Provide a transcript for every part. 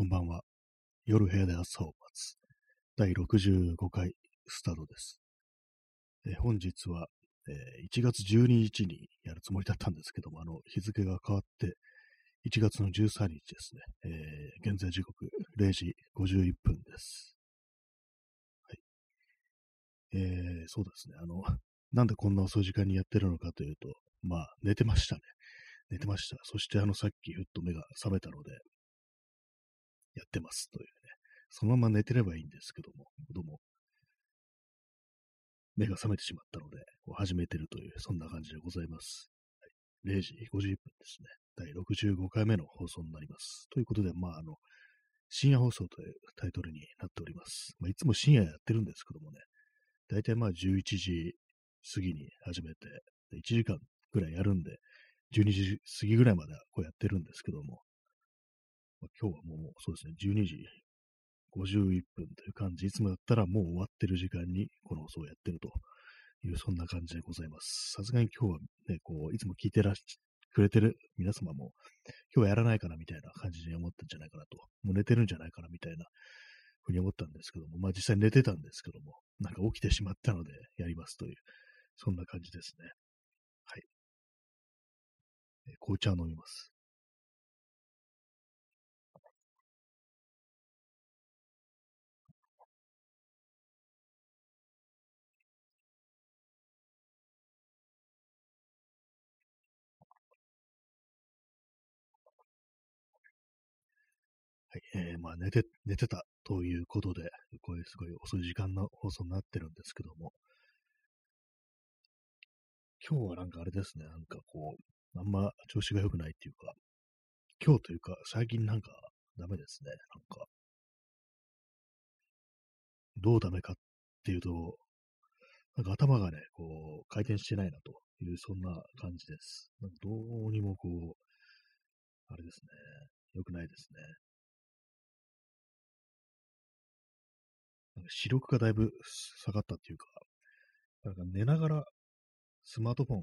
こんばんは。夜部屋で朝を待つ。第65回スタートです。え本日は、えー、1月12日にやるつもりだったんですけども、あの、日付が変わって、1月の13日ですね。えー、現在時刻0時51分です。はい。えー、そうですね。あの、なんでこんな遅い時間にやってるのかというと、まあ、寝てましたね。寝てました。そしてあの、さっきふっと目が覚めたので、やってますというね。そのまま寝てればいいんですけども、どうも、目が覚めてしまったので、こう始めてるという、そんな感じでございます。はい、0時51分ですね。第65回目の放送になります。ということで、まあ、あの、深夜放送というタイトルになっております。まあ、いつも深夜やってるんですけどもね、大体まあ11時過ぎに始めて、1時間ぐらいやるんで、12時過ぎぐらいまでこうやってるんですけども、まあ、今日はもうそうですね、12時51分という感じ、いつもだったらもう終わってる時間にこの放送をやってるという、そんな感じでございます。さすがに今日はね、こう、いつも聞いてらっしくれてる皆様も、今日はやらないかなみたいな感じに思ったんじゃないかなと、もう寝てるんじゃないかなみたいなふうに思ったんですけども、まあ実際寝てたんですけども、なんか起きてしまったのでやりますという、そんな感じですね。はい。紅茶を飲みます。はい、えー、まあ寝て、寝てたということで、こういうすごい遅い時間の放送になってるんですけども、今日はなんかあれですね、なんかこう、あんま調子が良くないっていうか、今日というか、最近なんかダメですね、なんか。どうダメかっていうと、なんか頭がね、こう、回転してないなという、そんな感じです。なんかどうにもこう、あれですね、良くないですね。視力がだいぶ下がったっていうか、なんか寝ながらスマートフォン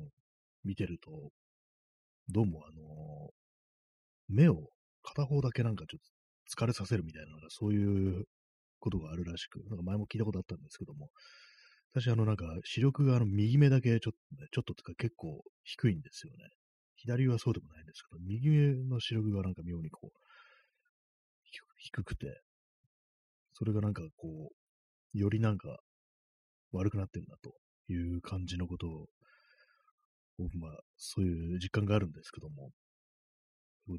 見てると、どうもあの目を片方だけなんかちょっと疲れさせるみたいな、そういうことがあるらしく、なんか前も聞いたことあったんですけども、私あのなんか視力があの右目だけちょっとね、ちょっととか結構低いんですよね。左はそうでもないんですけど、右目の視力がなんか妙にこう、低くて、それがなんかこう、よりなんか悪くなってるなという感じのことを、まあ、そういう実感があるんですけども、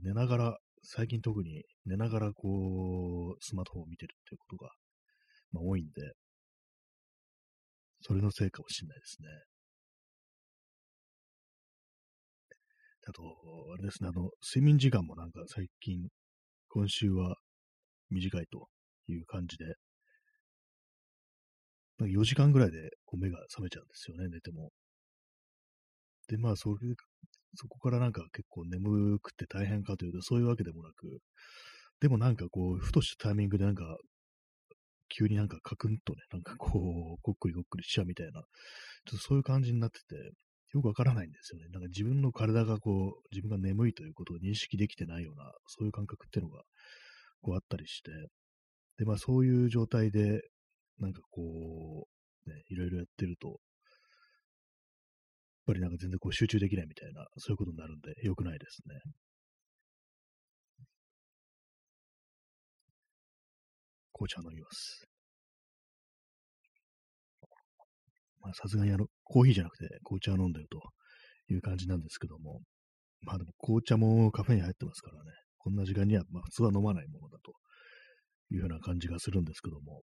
寝ながら、最近特に寝ながらこう、スマートフォンを見てるっていうことが、まあ多いんで、それのせいかもしれないですね。あと、あれですね、あの、睡眠時間もなんか最近、今週は短いという感じで、なんか4時間ぐらいでこう目が覚めちゃうんですよね、寝ても。で、まあ、それ、そこからなんか結構眠くて大変かというと、そういうわけでもなく、でもなんかこう、ふとしたタイミングでなんか、急になんかカクンとね、なんかこう、ごっくりごっくりしちゃうみたいな、ちょっとそういう感じになってて、よくわからないんですよね。なんか自分の体がこう、自分が眠いということを認識できてないような、そういう感覚っていうのが、こうあったりして、で、まあそういう状態で、なんかこう、ね、いろいろやってると、やっぱりなんか全然こう集中できないみたいな、そういうことになるんで、良くないですね。紅茶飲みます。まあさすがにあの、コーヒーじゃなくて紅茶を飲んでるという感じなんですけども、まあでも紅茶もカフェに入ってますからね、こんな時間にはまあ普通は飲まないものだというような感じがするんですけども、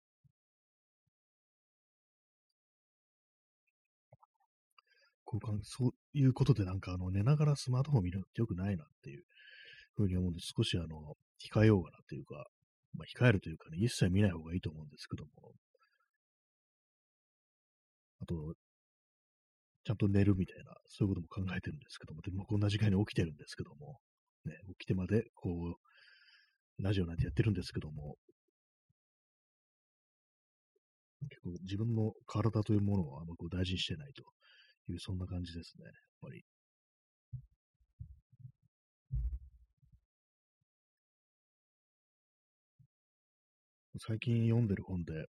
こうそういうことでなんかあの寝ながらスマートフォン見るのって良くないなっていうふうに思うんで、少しあの、控えようかなというか、まあ、控えるというかね、一切見ない方がいいと思うんですけども、あと、ちゃんと寝るみたいな、そういうことも考えてるんですけども、でもこんな時間に起きてるんですけども、ね、起きてまで、こう、ラジオなんてやってるんですけども、結構自分の体というものをあんまこう大事にしてないと。いう、そんな感じですね、やっぱり。最近読んでる本で、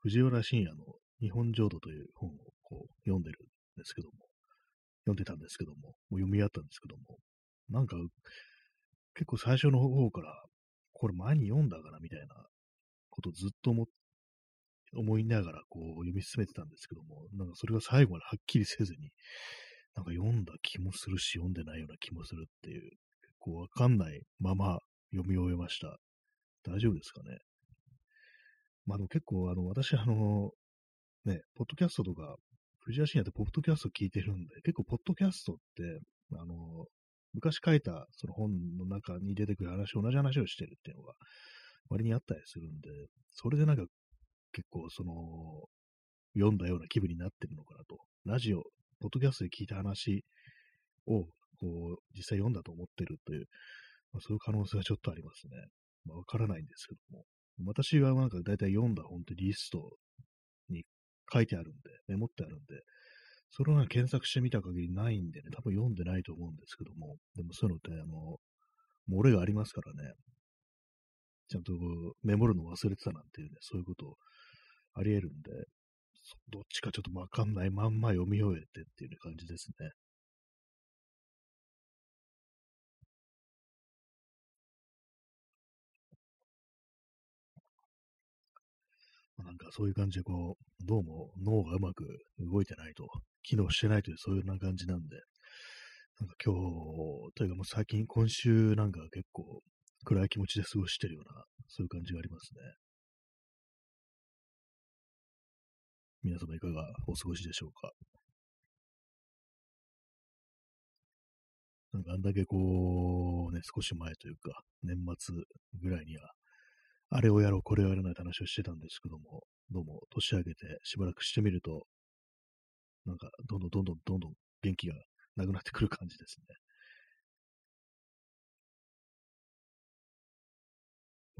藤原信也の日本浄土という本をこう読んでるんですけども、読んでたんですけども、もう読み合ったんですけども、なんか、結構最初の方から、これ前に読んだかなみたいなことずっと思っ思いながらこう読み進めてたんですけども、なんかそれが最後まではっきりせずに、なんか読んだ気もするし、読んでないような気もするっていう、結構わかんないまま読み終えました。大丈夫ですかね？まあでも結構、あの、私、あの、ね、ポッドキャストとか、藤原信也ってポッドキャスト聞いてるんで、結構ポッドキャストって、あの、昔書いたその本の中に出てくる話、同じ話をしてるっていうのが割にあったりするんで、それでなんか結構その、読んだような気分になってるのかなと。ラジオ、ポッドキャストで聞いた話を、こう、実際読んだと思ってるという、まあ、そういう可能性はちょっとありますね。まあ、わからないんですけども。私はなんか大体読んだ本ってリストに書いてあるんで、メモってあるんで、それを検索してみた限りないんでね、多分読んでないと思うんですけども、でもそういうのって、あの、漏れがありますからね、ちゃんとメモるの忘れてたなんていうね、そういうことをあり得るんで、どっちかちょっとわかんないまんま読み終えてっていう感じですね。なんかそういう感じでこう、どうも脳がうまく動いてないと、機能してないというそういうような感じなんで、なんか今日、というかもう最近、今週なんか結構暗い気持ちで過ごしてるような、そういう感じがありますね。皆様いかがお過ごしでしょうか？なんかあんだけこう、ね、少し前というか、年末ぐらいには、あれをやろう、これをやらないって話をしてたんですけども、どうも年明けてしばらくしてみると、なんかどんどんどんどんどんどん元気がなくなってくる感じですね。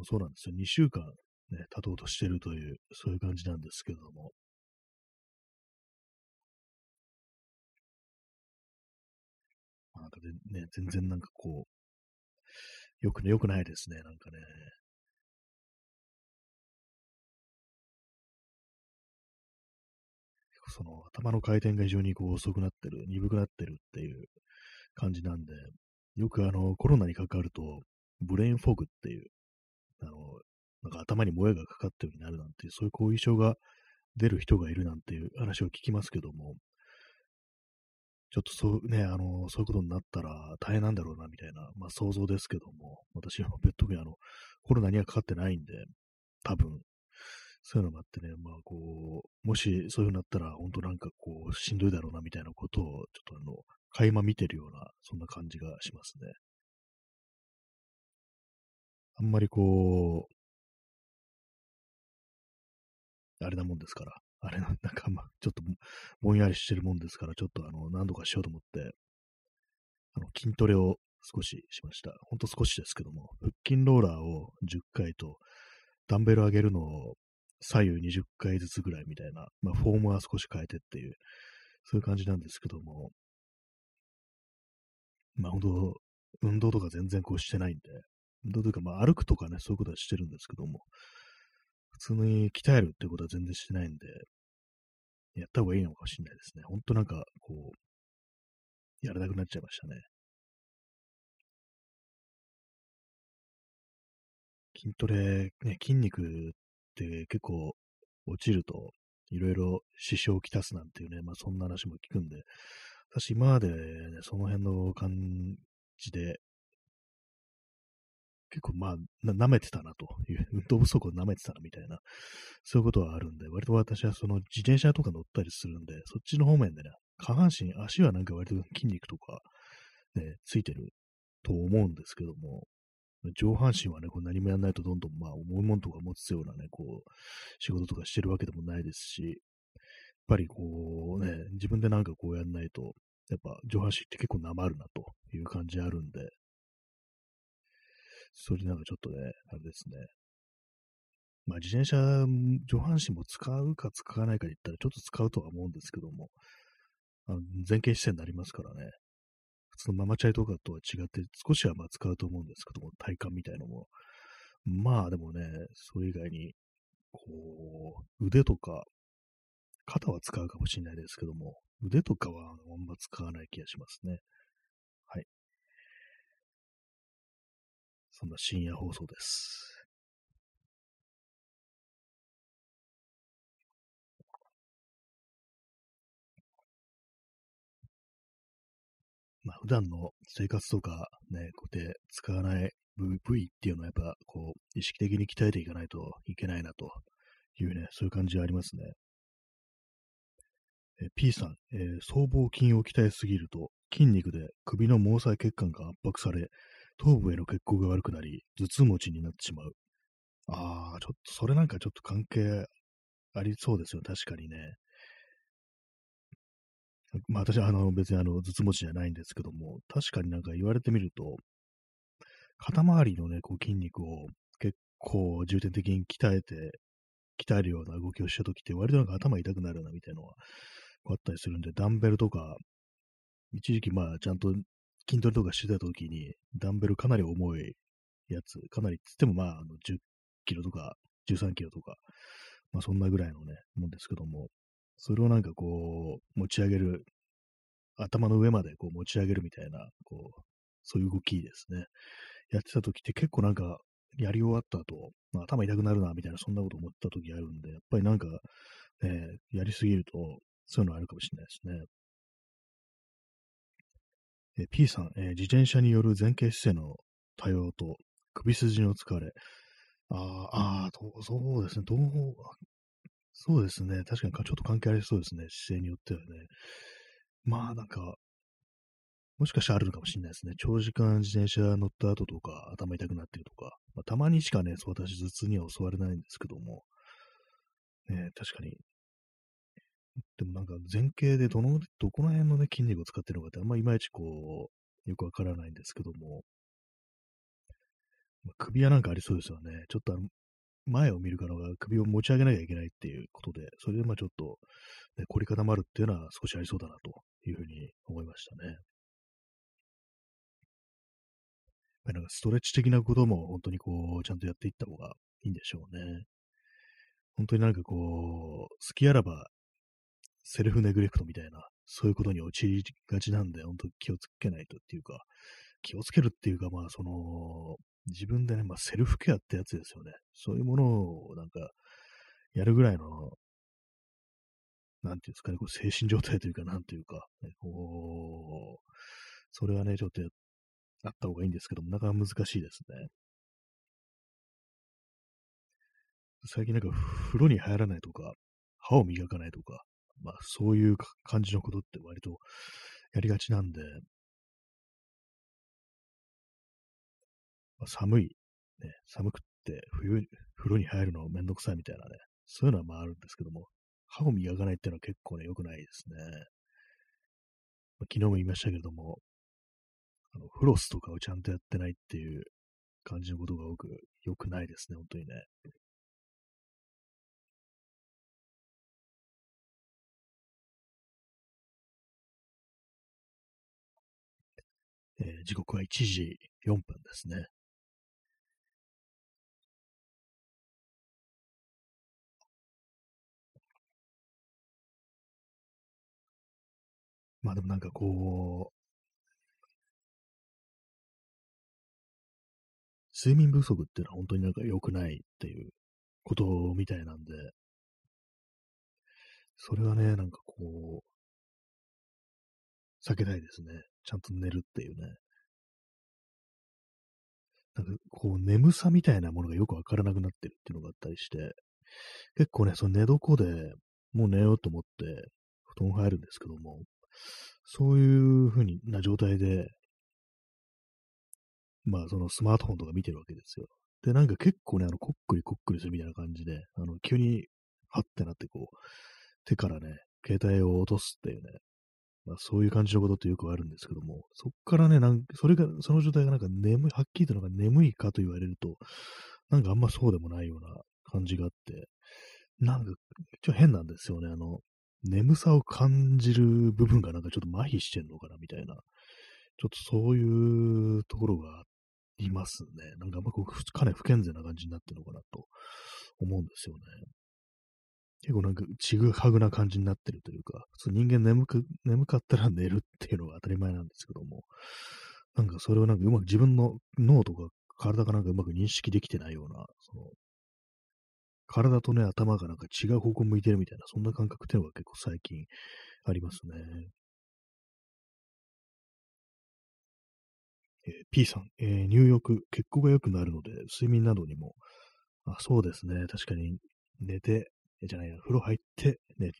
そうなんですよ。2週間ね、経とうとしてるという、そういう感じなんですけども。なんかね、全然なんかこう、よくね、よくないですね、なんかね。その頭の回転が非常にこう遅くなってる、鈍くなってるっていう感じなんで、よくあのコロナにかかると、ブレインフォグっていう、あの、なんか頭にもやがかかったようになるなんていう、そういう後遺症が出る人がいるなんていう話を聞きますけども、ちょっとそうね、あの、そういうことになったら大変なんだろうな、みたいな、まあ想像ですけども、私は特にあの、コロナにはかかってないんで、多分、そういうのもあってね、まあこう、もしそういうのになったら、本当なんかこう、しんどいだろうな、みたいなことを、ちょっとあの、垣間見てるような、そんな感じがしますね。あんまりこう、あれなもんですから、あれなんだか、まあ、ちょっとぼんやりしてるもんですから、ちょっとあの、何度かしようと思って、あの、筋トレを少ししました。ほんと少しですけども、腹筋ローラーを10回と、ダンベル上げるのを左右20回ずつぐらいみたいな、まあ、フォームは少し変えてっていう、そういう感じなんですけども、まあ、本当運動とか全然こうしてないんで、運動というか、まあ、歩くとかね、そういうことはしてるんですけども、普通に鍛えるってことは全然してないんで、やった方がいいのかもしれないですね。ほんとなんか、こう、やらなくなっちゃいましたね。筋トレ、ね、筋肉って結構落ちると、いろいろ支障をきたすなんていうね、まあそんな話も聞くんで、私今までね、その辺の感じで、結構まあ、舐めてたなという、運動不足を舐めてたなみたいな、そういうことはあるんで、割と私はその自転車とか乗ったりするんで、そっちの方面でね、下半身、足はなんか割と筋肉とか、ね、ついてると思うんですけども、上半身はね、こう何もやんないとどんどんまあ重いものとか持つようなね、こう、仕事とかしてるわけでもないですし、やっぱりこうね、自分でなんかこうやんないと、やっぱ上半身って結構なまるなという感じあるんで、それなんかちょっとね、あれですね。まあ自転車、上半身も使うか使わないかで言ったらちょっと使うとは思うんですけども、あの前傾姿勢になりますからね。普通のママチャイとかとは違って少しはまあ使うと思うんですけども、体幹みたいのも。まあでもね、それ以外に、こう、腕とか、肩は使うかもしれないですけども、腕とかはあんま使わない気がしますね。はい。そんな深夜放送です。まあ、普段の生活とかね、こうやって使わない部位っていうのはやっぱこう意識的に鍛えていかないといけないなというね、そういう感じはありますね。え P さん、えー、僧帽筋を鍛えすぎると筋肉で首の毛細血管が圧迫され、頭部への血行が悪くなり、頭痛持ちになってしまう。ああ、ちょっと、それなんかちょっと関係ありそうですよ、確かにね。まあ私はあの別にあの頭痛持ちじゃないんですけども、確かになんか言われてみると、肩周りのね、こう筋肉を結構重点的に鍛えて、鍛えるような動きをしたときって、割となんか頭痛くなるなみたいなのはあったりするんで、ダンベルとか、一時期まあちゃんと筋トレとかしてたときに、ダンベルかなり重いやつ、かなりつってもまああの10キロとか13キロとか、まあそんなぐらいのね、もんですけども、それをなんかこう、持ち上げる、頭の上までこう持ち上げるみたいな、こう、そういう動きですね。やってた時って結構なんか、やり終わった後、まあ、頭痛くなるな、みたいな、そんなこと思った時あるんで、やっぱりなんか、ね、やりすぎると、そういうのあるかもしれないですね。え P さん、えー、自転車による前傾姿勢の多様と首筋の疲れ。ああ、そうですね。どう、そうですね。確かにちょっと関係ありそうですね。姿勢によってはね。まあなんか、もしかしたらあるのかもしれないですね。長時間自転車乗った後とか、頭痛くなってるとか、まあ、たまにしかね、私頭痛には襲われないんですけども、ね、確かに。でもなんか前傾でどの、どこの辺のね、筋肉を使ってるのかって、あんまいまいちこう、よくわからないんですけども、まあ、首はなんかありそうですよね。ちょっとあの、前を見るから首を持ち上げなきゃいけないっていうことで、それでまあちょっと、ね、凝り固まるっていうのは少しありそうだなというふうに思いましたね。なんかストレッチ的なことも本当にこう、ちゃんとやっていった方がいいんでしょうね。本当になんかこう、好きあらば、セルフネグレクトみたいな、そういうことに陥りがちなんで、本当気をつけないとっていうか、気をつけるっていうか、まあ、その、自分でね、まあ、セルフケアってやつですよね。そういうものを、なんか、やるぐらいの、なんていうんですかね、こう精神状態というか、なんていうか、ね、こう、それはね、ちょっとあった方がいいんですけども、なかなか難しいですね。最近なんか風呂に入らないとか、歯を磨かないとか、まあそういう感じのことって割とやりがちなんで、まあ、寒い、ね、寒くって冬、風呂に入るのめんどくさいみたいなね、そういうのはまああるんですけども、歯を磨かないっていうのは結構ね、良くないですね。まあ、昨日も言いましたけれども、あの、フロスとかをちゃんとやってないっていう感じのことが多く、良くないですね、本当にね。えー、時刻は1時4分ですね。まあでもなんかこう、睡眠不足っていうのは本当になんか良くないっていうことみたいなんで、それはね、なんかこう、避けたいですね。ちゃんと寝るっていうね。なんかこう、眠さみたいなものがよくわからなくなってるっていうのがあったりして、結構ね、その寝床でもう寝ようと思って布団入るんですけども、そういう風な状態でまあ、そのスマートフォンとか見てるわけですよ。で、なんか結構ね、あの、こっくりこっくりするみたいな感じで、あの、急に、はってなって、こう、手からね、携帯を落とすっていうね、まあ、そういう感じのことってよくあるんですけども、そっからね、なんそれが、その状態がなんか眠い、はっきりとなんか眠いかと言われると、なんかあんまそうでもないような感じがあって、なんか、ちょっと変なんですよね。あの、眠さを感じる部分がなんかちょっと麻痺してんのかな、みたいな。ちょっとそういうところがあっいますね。なんかあんまこう、かなり不健全な感じになってるのかなと思うんですよね。結構なんかちぐはぐな感じになってるというか、普通人間眠く、眠かったら寝るっていうのが当たり前なんですけども、なんかそれをなんかうまく自分の脳とか体がなんかうまく認識できてないような、その、体とね、頭がなんか違う方向向いてるみたいな、そんな感覚っていうのが結構最近ありますね。えー、P さん、えー、入浴、血行が良くなるので、睡眠などにも、あそうですね、確かに寝て、じゃないや、風呂入って、ね、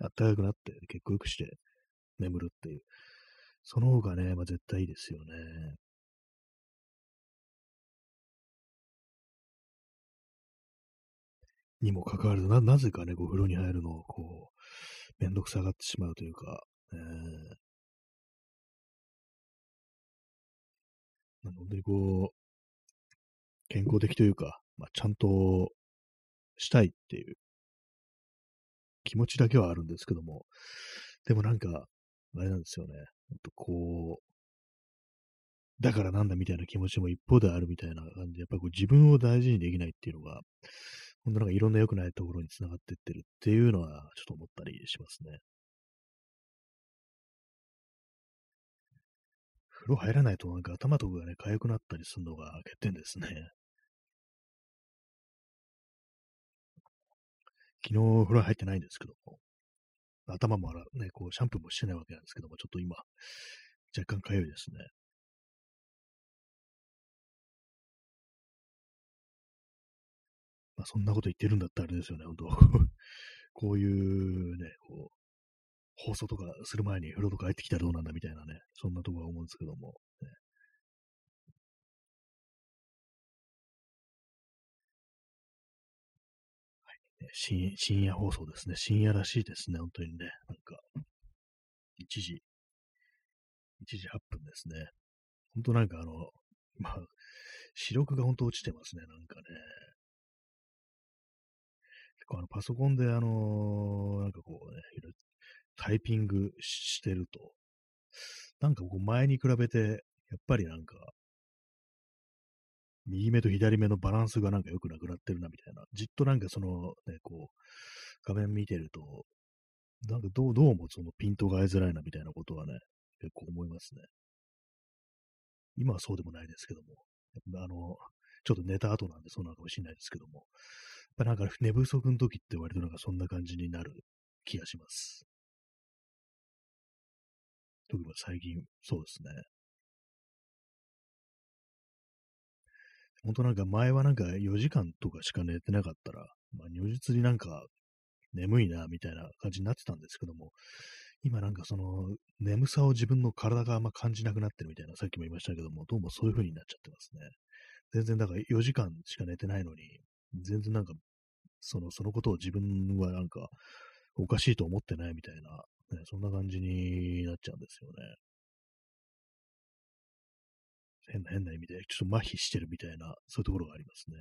あったかくなって、血行良くして眠るっていう、その方がね、まあ絶対いいですよね。にもかかわらず、な、なぜかね、こう、風呂に入るのを、こう、めんどくさがってしまうというか、えー、本当にこう、健康的というか、まあ、ちゃんとしたいっていう気持ちだけはあるんですけども、でもなんか、あれなんですよね。ほんとこう、だからなんだみたいな気持ちも一方であるみたいな感じで、やっぱり自分を大事にできないっていうのが、ほんなんかいろんな良くないところに繋がってってるっていうのはちょっと思ったりしますね。風呂入らないとなんか頭とかがね、痒くなったりするのが欠点ですね。昨日風呂入ってないんですけども、頭も洗う。ね、こう、シャンプーもしてないわけなんですけども、ちょっと今、若干痒いですね。まあ、そんなこと言ってるんだったらあれですよね、本当。こういうね、こう、放送とかする前に風呂とか入ってきたらどうなんだみたいなね、そんなところは思うんですけども、深深夜放送ですね。深夜らしいですね。本当にね。なんか、1時、1時8分ですね。本当なんかあの、まあ、視力が本当落ちてますね。なんかね。結構あの、パソコンであのなんかこうね、タイピングしてると、なんかこう前に比べて、やっぱりなんか、右目と左目のバランスがなんか良くなくなってるなみたいな。じっとなんかそのね、こう、画面見てると、なんかどう、どうもそのピントが合いづらいなみたいなことはね、結構思いますね。今はそうでもないですけども、あの、ちょっと寝た後なんでそうなのかもしれないですけども、やっぱなんか寝不足の時って割となんかそんな感じになる気がします。特に最近、そうですね。本当なんか前はなんか4時間とかしか寝てなかったら、まあ、如実になんか眠いなみたいな感じになってたんですけども、今なんかその眠さを自分の体があんま感じなくなってるみたいな、さっきも言いましたけども、どうもそういう風になっちゃってますね。全然だから4時間しか寝てないのに、全然なんか、その、そのことを自分はなんかおかしいと思ってないみたいな、ね、そんな感じになっちゃうんですよね。変な変な意味で、ちょっと麻痺してるみたいな、そういうところがありますね。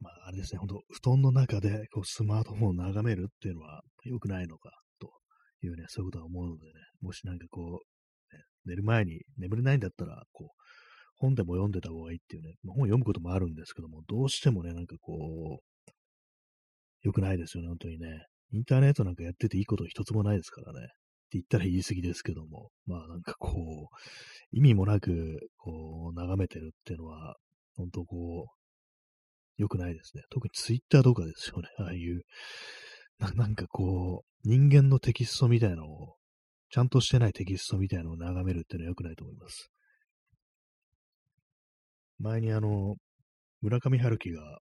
まあ、あれですね、ほんと、布団の中でこうスマートフォンを眺めるっていうのは良くないのか、というね、そういうことは思うのでね、もしなんかこう、ね、寝る前に眠れないんだったら、こう、本でも読んでた方がいいっていうね、本を読むこともあるんですけども、どうしてもね、なんかこう、良くないですよね、本当にね。インターネットなんかやってていいこと一つもないですからね。って言ったら言い過ぎですけども、まあなんかこう、意味もなく、こう、眺めてるっていうのは、本当こう、良くないですね。特にツイッターとかですよね。ああいうな、なんかこう、人間のテキストみたいなのを、ちゃんとしてないテキストみたいなのを眺めるっていうのは良くないと思います。前にあの、村上春樹が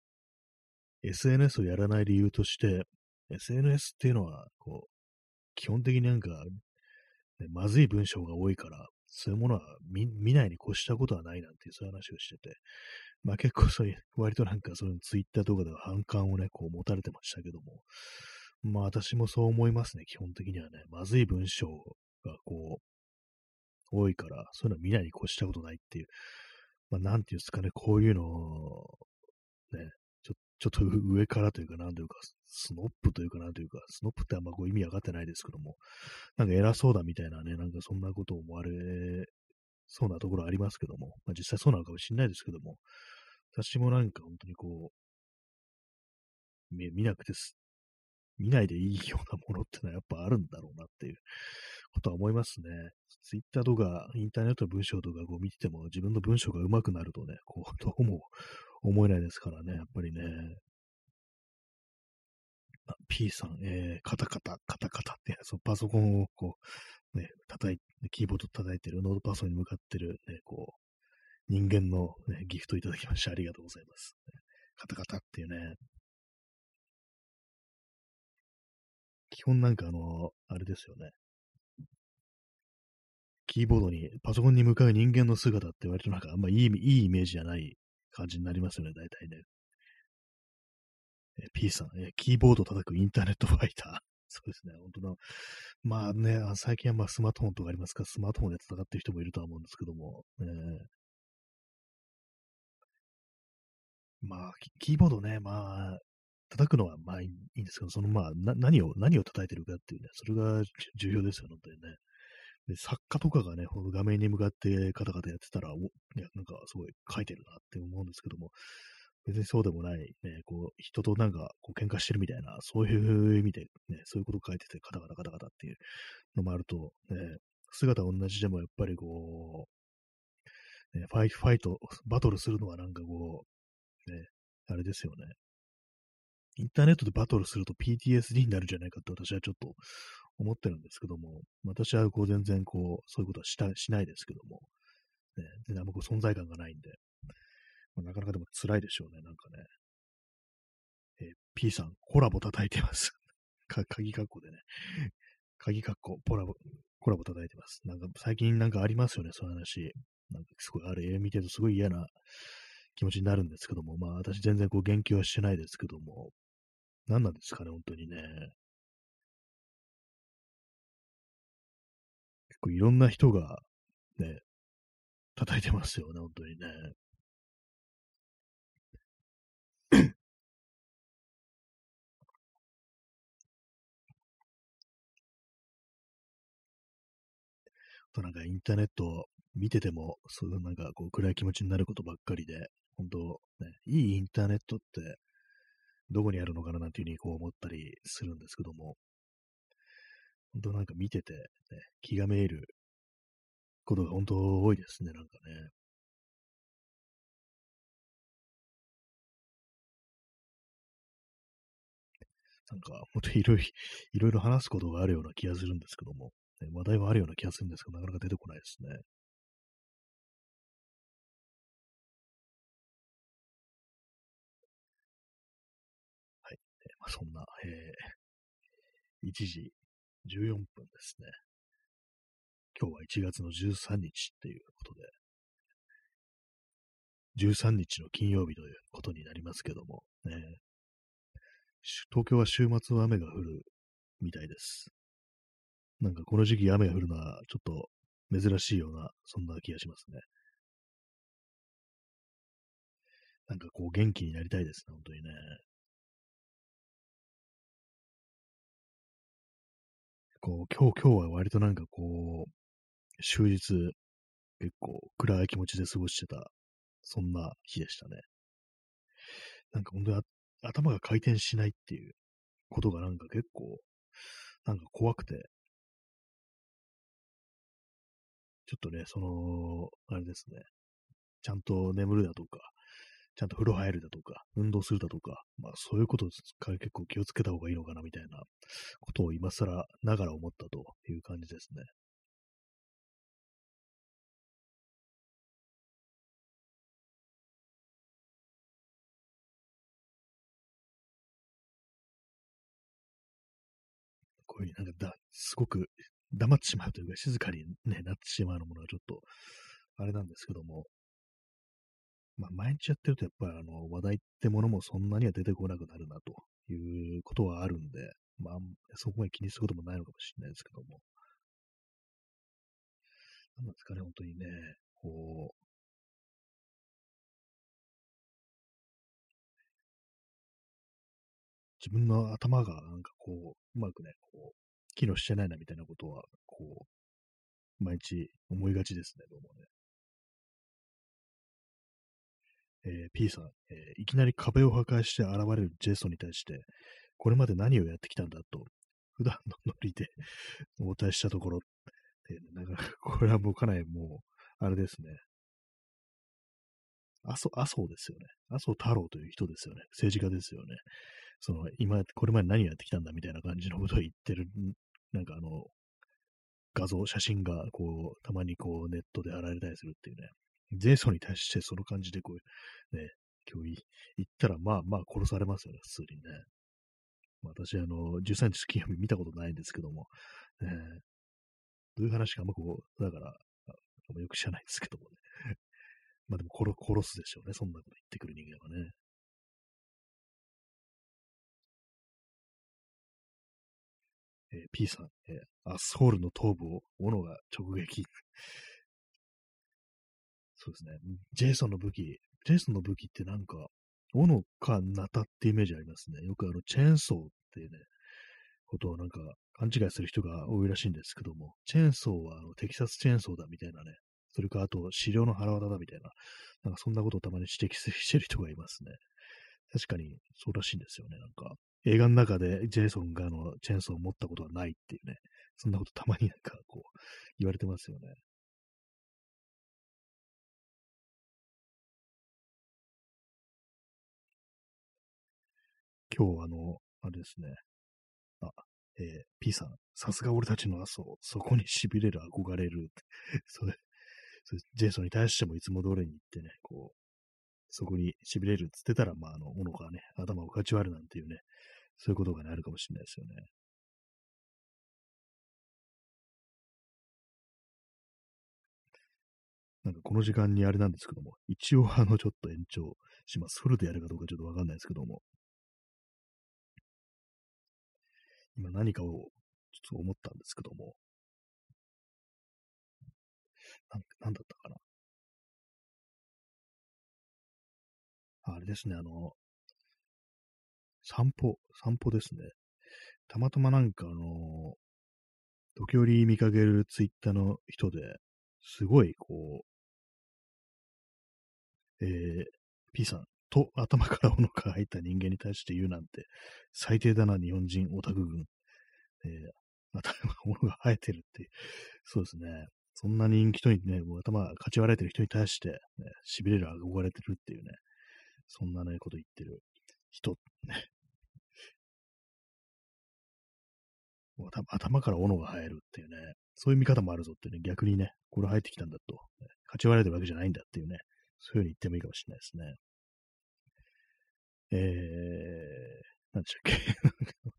SNS をやらない理由として、SNS っていうのは、こう、基本的になんか、ね、まずい文章が多いから、そういうものは見見ないに越したことはないなんていうそういう話をしてて、まあ結構そういう、割となんかそういうツイッターとかでは反感をね、こう持たれてましたけども、まあ私もそう思いますね、基本的にはね、まずい文章がこう、多いから、そういうの見ないに越したことないっていう、まあなんていうんですかね、こういうのを、ね、ちょっと上からというか、なんというか、スノップというか、なんというか、スノップってあんまこう意味わかってないですけども、なんか偉そうだみたいなね、なんかそんなことを思われそうなところありますけども、まあ、実際そうなのかもしれないですけども、私もなんか本当にこう、見見なくてす、見ないでいいようなものってのはやっぱあるんだろうなっていうことは思いますね。ツイッターとかインターネットの文章とかこう見てても自分の文章が上手くなるとね、こう、どうも思えないですからね、やっぱりね。P さん、えー、カタカタ、カタカタって、そのパソコンをこう、ね、叩いて、キーボード叩いてる、ノートパソコンに向かってる、ね、こう、人間の、ね、ギフトいただきましてありがとうございます。カタカタっていうね。基本なんかあの、あれですよね。キーボードに、パソコンに向かう人間の姿って割となんかあんまいいいいイメージじゃない感じになりますよね、大体ね。え P さん、えキーボード叩くインターネットファイター。そうですね、本当だ。まあね、最近はまあスマートフォンとかありますか？ら、スマートフォンで戦ってる人もいるとは思うんですけども、えー、まあ、キーボードね、まあ、叩くのはまあいいんですけど、そのまあ、何を、何を叩いてるかっていうね、それが重要ですよ、本当にね。で作家とかがね、この画面に向かってカタカタやってたら、お、いや、なんかすごい書いてるなって思うんですけども、別にそうでもない、ね、こう、人となんか、こう、喧嘩してるみたいな、そういう意味で、ね、そういうことを書いてて、カタカタカタカタっていうのもあると、ね、姿同じでもやっぱりこう、ね、ファイ、ファイト、バトルするのはなんかこう、ね、あれですよね。インターネットでバトルすると PTSD になるんじゃないかって私はちょっと思ってるんですけども、私はこう全然こう、そういうことはしたしないですけども、ね、全然あんまこう存在感がないんで、まあ、なかなかでも辛いでしょうね、なんかね。えー、P さん、コラボ叩いてます。か、鍵括弧でね。鍵括弧、コラボ、コラボ叩いてます。なんか最近なんかありますよね、そういう話。なんかすごい、あれ、絵見てるとすごい嫌な気持ちになるんですけども、まあ私全然こう言及はしてないですけども、何なんですかね、本当にね。構いろんな人がね、叩いてますよね、本当にね。となんかインターネット見てても、そういうなんかこう暗い気持ちになることばっかりで、本当ね、いいインターネットってどこにあるのかななんていうふうにこう思ったりするんですけども、本当なんか見てて、ね、気がめいることが本当多いですね、なんかね。なんか、もっといろいろ、いろいろ話すことがあるような気がするんですけども、ね、話題はあるような気がするんですけど、なかなか出てこないですね。はい。まあ、そんな、えー、1時14分ですね。今日は1月の13日っていうことで、13日の金曜日ということになりますけども、ね、東京は週末は雨が降るみたいです。なんかこの時期雨が降るのはちょっと珍しいような、そんな気がしますね。なんかこう元気になりたいですね、本当にね。こう、今日、今日は割となんかこう、終日、結構暗い気持ちで過ごしてた、そんな日でしたね。なんか本当に頭が回転しないっていうことがなんか結構、なんか怖くて、ちょっとね、その、あれですね、ちゃんと眠るだとか、ちゃんと風呂入るだとか、運動するだとか、まあそういうことから結構気をつけた方がいいのかなみたいなことを今更ながら思ったという感じですね。こういうなんかだ、すごく黙ってしまうというか、静かに、ね、なってしまうものはちょっと、あれなんですけども、まあ、毎日やってると、やっぱりあの、話題ってものもそんなには出てこなくなるな、ということはあるんで、まあ、そこまで気にすることもないのかもしれないですけども。なんですかね、本当にね、こう、自分の頭がなんかこう、うまくね、こう、機能してないなみたいなことは、こう、毎日思いがちですね、どうもね。えー、P さん、えー、いきなり壁を破壊して現れるジェイソンに対して、これまで何をやってきたんだと、普段のノリで応対したところ、で、なんか、これはもうかなりもう、あれですね。麻生、麻生ですよね。麻生太郎という人ですよね。政治家ですよね。その、今、これまで何をやってきたんだみたいな感じのことを言ってる、なんかあの、画像、写真が、こう、たまにこう、ネットで貼られたりするっていうね。ジェイソンに対してその感じでこう、ね、今日言ったら、まあまあ殺されますよね、普通にね。私、あの、13日金曜日見たことないんですけども、ね、どういう話かあんまこう、だから、あよく知らないですけどもね。まあでも殺殺すでしょうね、そんなこと言ってくる人間はね。えー、P さん、えー、アスホールの頭部を斧が直撃。そうですね。ジェイソンの武器、ジェイソンの武器ってなんか、斧かナタってイメージありますね。よくあの、チェーンソーっていうね、ことをなんか勘違いする人が多いらしいんですけども、チェーンソーはあのテキサスチェーンソーだみたいなね、それかあと飼料の腹渡だみたいな、なんかそんなことをたまに指摘してる人がいますね。確かにそうらしいんですよね。なんか映画の中でジェイソンがあのチェーンソーを持ったことはないっていうね、そんなことたまになんかこう言われてますよね。今日、あの、あれですね。あ、えー、P さん、さすが俺たちの麻生、そこに痺れる、憧れる。それ、それジェイソンに対してもいつも通りに言ってね、こう、そこに痺れるっつってたら、まあ、あの、斧がね、頭をかち割るなんていうね、そういうことがね、あるかもしれないですよね。なんかこの時間にあれなんですけども、一応あのちょっと延長します。フルでやるかどうかちょっとわかんないですけども、今何かをちょっと思ったんですけども、ななんだったかな。あれですね、あの、散歩、散歩ですね。たまたまなんかあの、時折見かけるツイッターの人で、すごいこう、えー、P さん、と 頭から斧が入った人間に対して言うなんて、最低だな、日本人オタク軍。えー、頭が斧が生えてるって、そうですね。そんな人気人にね、もう頭がかち割れてる人に対して、ね、痺れる、憧れてるっていうね、そんなね、こと言ってる人、ね。頭から斧が生えるっていうね、そういう見方もあるぞってね、逆にね、これ入ってきたんだと、ね、かち割れてるわけじゃないんだっていうね、そういうふうに言ってもいいかもしれないですね。えー、なんでしたっけ？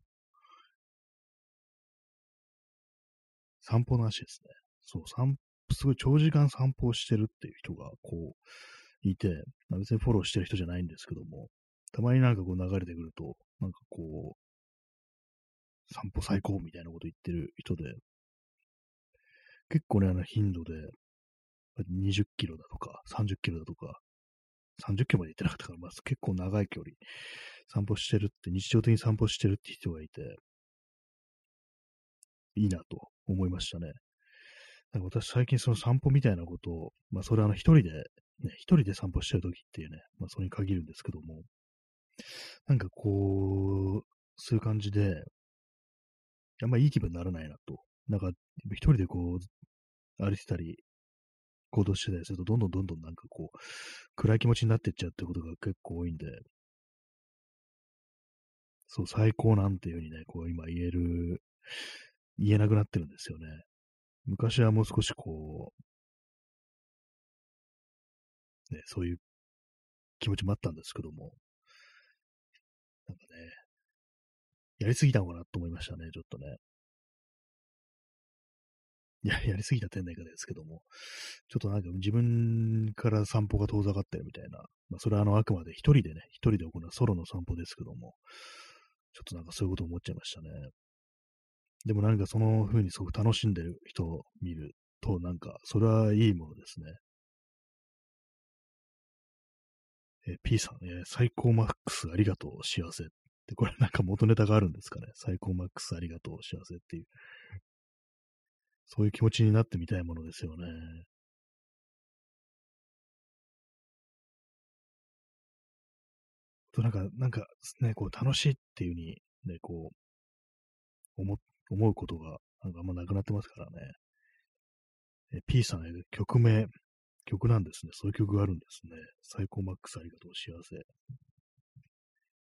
散歩の足ですね。そう、散すごい長時間散歩をしてるっていう人が、こう、いて、別にフォローしてる人じゃないんですけども、たまになんかこう流れてくると、なんかこう、散歩最高みたいなこと言ってる人で、結構ね、あの頻度で、20キロだとか、30キロだとか、30キロまで行ってなかったから、まあ、結構長い距離散歩してるって、日常的に散歩してるって人がいて、いいなと思いましたね。なんか私最近その散歩みたいなことを、まあそれあの一人で、ね、一人で散歩してる時っていうね、まあそれに限るんですけども、なんかこう、そういう感じで、あんまいい気分にならないなと。なんか一人でこう、歩いてたり、行動してたりすると、どんどんどんどんなんかこう、暗い気持ちになっていっちゃうってことが結構多いんで、そう、最高なんていうふうにね、こう今言える、言えなくなってるんですよね。昔はもう少しこう、ね、そういう気持ちもあったんですけども、なんかね、やりすぎたのかなと思いましたね、ちょっとね。や、やりすぎた天然かですけども、ちょっとなんか自分から散歩が遠ざかってるみたいな、まあ、それはあの、あくまで一人でね、一人で行うソロの散歩ですけども、ちょっとなんかそういうこと思っちゃいましたね。でもなんかその風にすごく楽しんでる人を見ると、なんかそれはいいものですね。え P さん、え最高マックスありがとう、幸せ。で、これなんか元ネタがあるんですかね。最高マックスありがとう、幸せっていう。そういう気持ちになってみたいものですよね。となんか、なんかね、こう楽しいっていうふうにね、こう、思、思うことがなんかあんまなくなってますからね。え P さん、曲名、曲なんですね。そういう曲があるんですね。最高マックスありがとう、幸せ。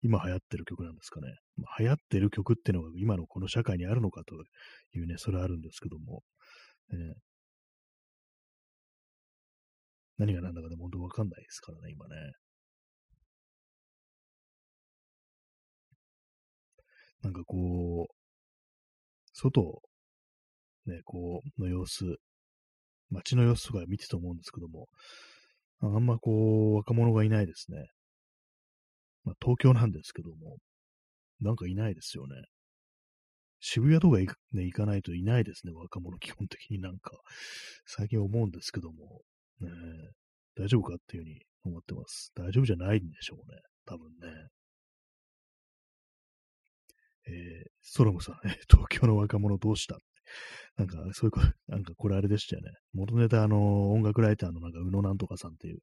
今流行ってる曲なんですかね。まあ、流行ってる曲っていうのが今のこの社会にあるのかというね、それはあるんですけども、えー、何が何だかでも本当わかんないですからね、今ね。なんかこう、外、ね、こう、の様子、街の様子とか見てて思うんですけども、あんまこう、若者がいないですね。まあ、東京なんですけども、なんかいないですよね。渋谷とか行,、ね、行かないといないですね、若者基本的になんか、最近思うんですけども、ね、大丈夫かっていうふうに思ってます。大丈夫じゃないんでしょうね、多分ね。えー、ソロムさん、東京の若者どうした？なんか、そういうこと、なんかこれあれでしたよね。元ネタ、あの、音楽ライターのなんか、宇野なんとかさんっていう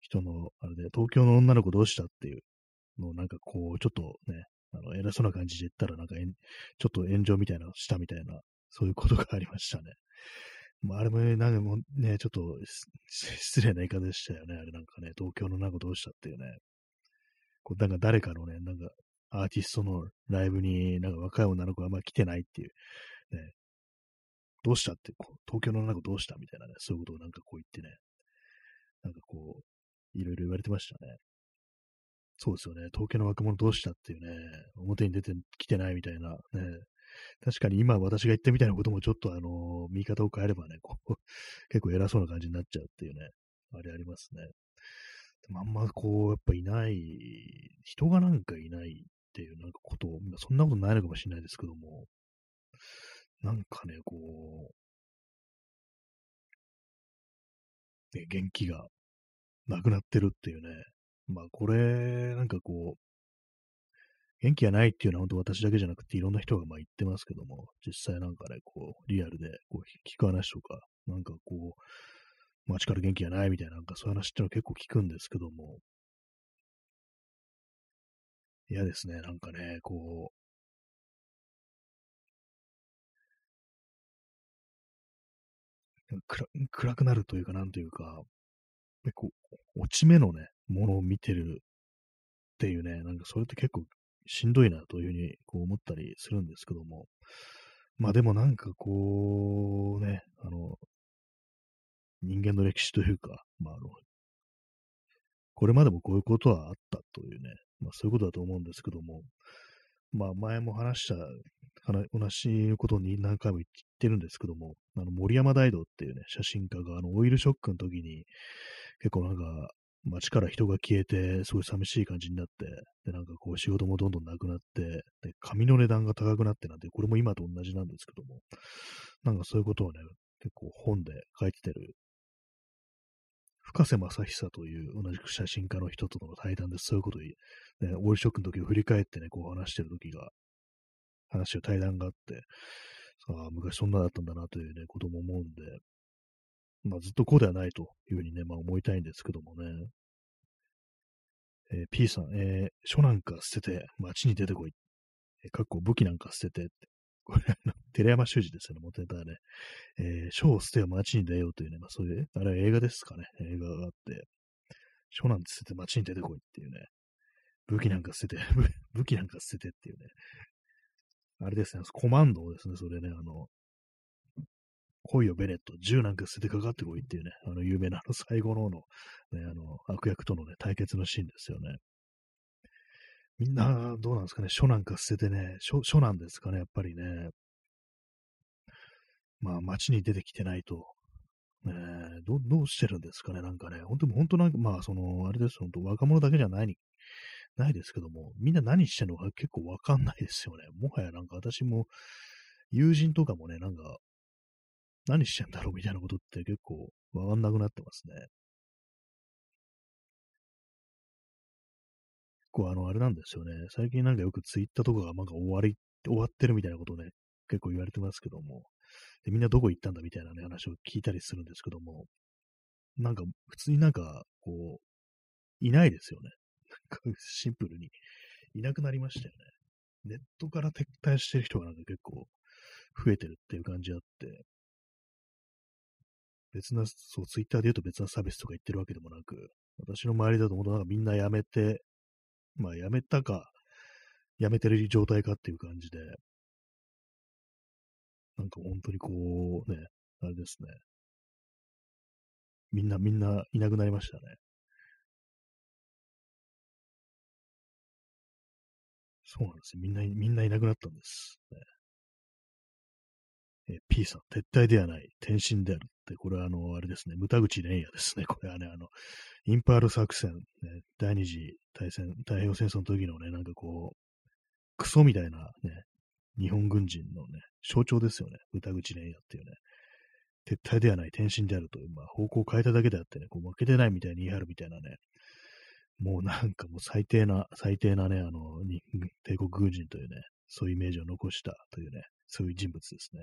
人の、あれで、東京の女の子どうしたっていうのなんかこう、ちょっとね、あの、偉そうな感じで言ったら、なんか、ちょっと炎上みたいな、したみたいな、そういうことがありましたね。まあ、あれもね、なんかもうね、ちょっと失礼な言い方でしたよね。あれなんかね、東京のなんかどうしたっていうね。こうなんか誰かのね、なんかアーティストのライブになんか若い女の子があんま来てないっていう、ね、どうしたってこう、東京の女の子どうしたみたいなね、そういうことをなんかこう言ってね、なんかこう、いろいろ言われてましたね。そうですよね。東京の若者どうしたっていうね、表に出てきてないみたいな、ね。確かに今私が言ったみたいなこともちょっとあの、見方を変えればね、こう、結構偉そうな感じになっちゃうっていうね、あれありますね。でもあんまこう、やっぱいない、人がなんかいないっていうなんかことを、そんなことないのかもしれないですけども、なんかね、こう、ね、元気がなくなってるっていうね、まあこれ、なんかこう、元気がないっていうのは本当私だけじゃなくていろんな人がまあ言ってますけども、実際なんかね、こう、リアルでこう聞く話とか、なんかこう、街から元気がないみたいな、なんかそういう話ってのは結構聞くんですけども、嫌ですね、なんかね、こう、暗暗くなるというか、なんというか、結構、落ち目のね、ものを見てるっていうね、なんかそれって結構しんどいなというふうにこう思ったりするんですけども、まあでもなんかこうね、あの、人間の歴史というか、まああの、これまでもこういうことはあったというね、まあそういうことだと思うんですけども、まあ前も話した同じことに何回も言ってるんですけども、あの森山大道っていうね、写真家があのオイルショックの時に結構なんか街から人が消えて、すごい寂しい感じになって、で、なんかこう仕事もどんどんなくなって、で、紙の値段が高くなってなんて、これも今と同じなんですけども、なんかそういうことをね、結構本で書いててる、深瀬正久という同じく写真家の人との対談でそういうことを、ね、オイルショックの時を振り返ってね、こう話してる時が話を対談があって、さあ、昔そんなだったんだなというね、ことも思うんで、まあずっとこうではないというふうにね、まあ思いたいんですけどもね。えー、P さん、えー、書なんか捨てて街に出てこい。えー、かっこ武器なんか捨ててって。これ、寺山修司ですよね、元ネタね。えー、書を捨ては街に出ようというね、まあそういう、あれは映画ですかね、映画があって、書なんて捨てて街に出てこいっていうね、武器なんか捨てて、武器なんか捨ててっていうね、あれですね、コマンドをですね、それね、あの、来いよ、ベネット、銃なんか捨ててかかってこいっていうね、あの、有名なあの最後のの、ね、あの、悪役とのね、対決のシーンですよね。みんな、どうなんですかね、書なんか捨ててね、書、書なんですかね、やっぱりね。まあ、街に出てきてないと、ね、どどうしてるんですかね、なんかね、本当本当なんか、まあ、その、あれです、本当若者だけじゃないにないですけども、みんな何してんのか結構わかんないですよね。もはやなんか私も、友人とかもね、なんか、何してんだろうみたいなことって結構わかんなくなってますね。結構あの、あれなんですよね。最近なんかよくツイッターとかがなんか終わり、終わってるみたいなことね、結構言われてますけども、でみんなどこ行ったんだみたいなね、話を聞いたりするんですけども、なんか、普通になんか、こう、いないですよね。なんかシンプルに。いなくなりましたよね。ネットから撤退してる人がなんか結構増えてるっていう感じあって、別な、そう、ツイッターで言うと別なサービスとか言ってるわけでもなく、私の周りだともなんかみんな辞めて、まあ辞めたか、辞めてる状態かっていう感じで、なんか本当にこうね、あれですね。みんな、みんないなくなりましたね。そうなんですよ。みんな、みんないなくなったんです。ね、え P さん、撤退ではない、転身である、これはあの、あれですね、無田口蓮也ですね。これはね、あの、インパール作戦、ね、第二次大戦、太平洋戦争の時のね、なんかこう、クソみたいなね、日本軍人のね、象徴ですよね。無田口蓮也っていうね。撤退ではない、転身であるという、まあ、方向を変えただけであってね、こう負けてないみたいに言い張るみたいなね、もうなんかもう最低な、最低なね、あの、帝国軍人というね、そういうイメージを残したというね、そういう人物ですね。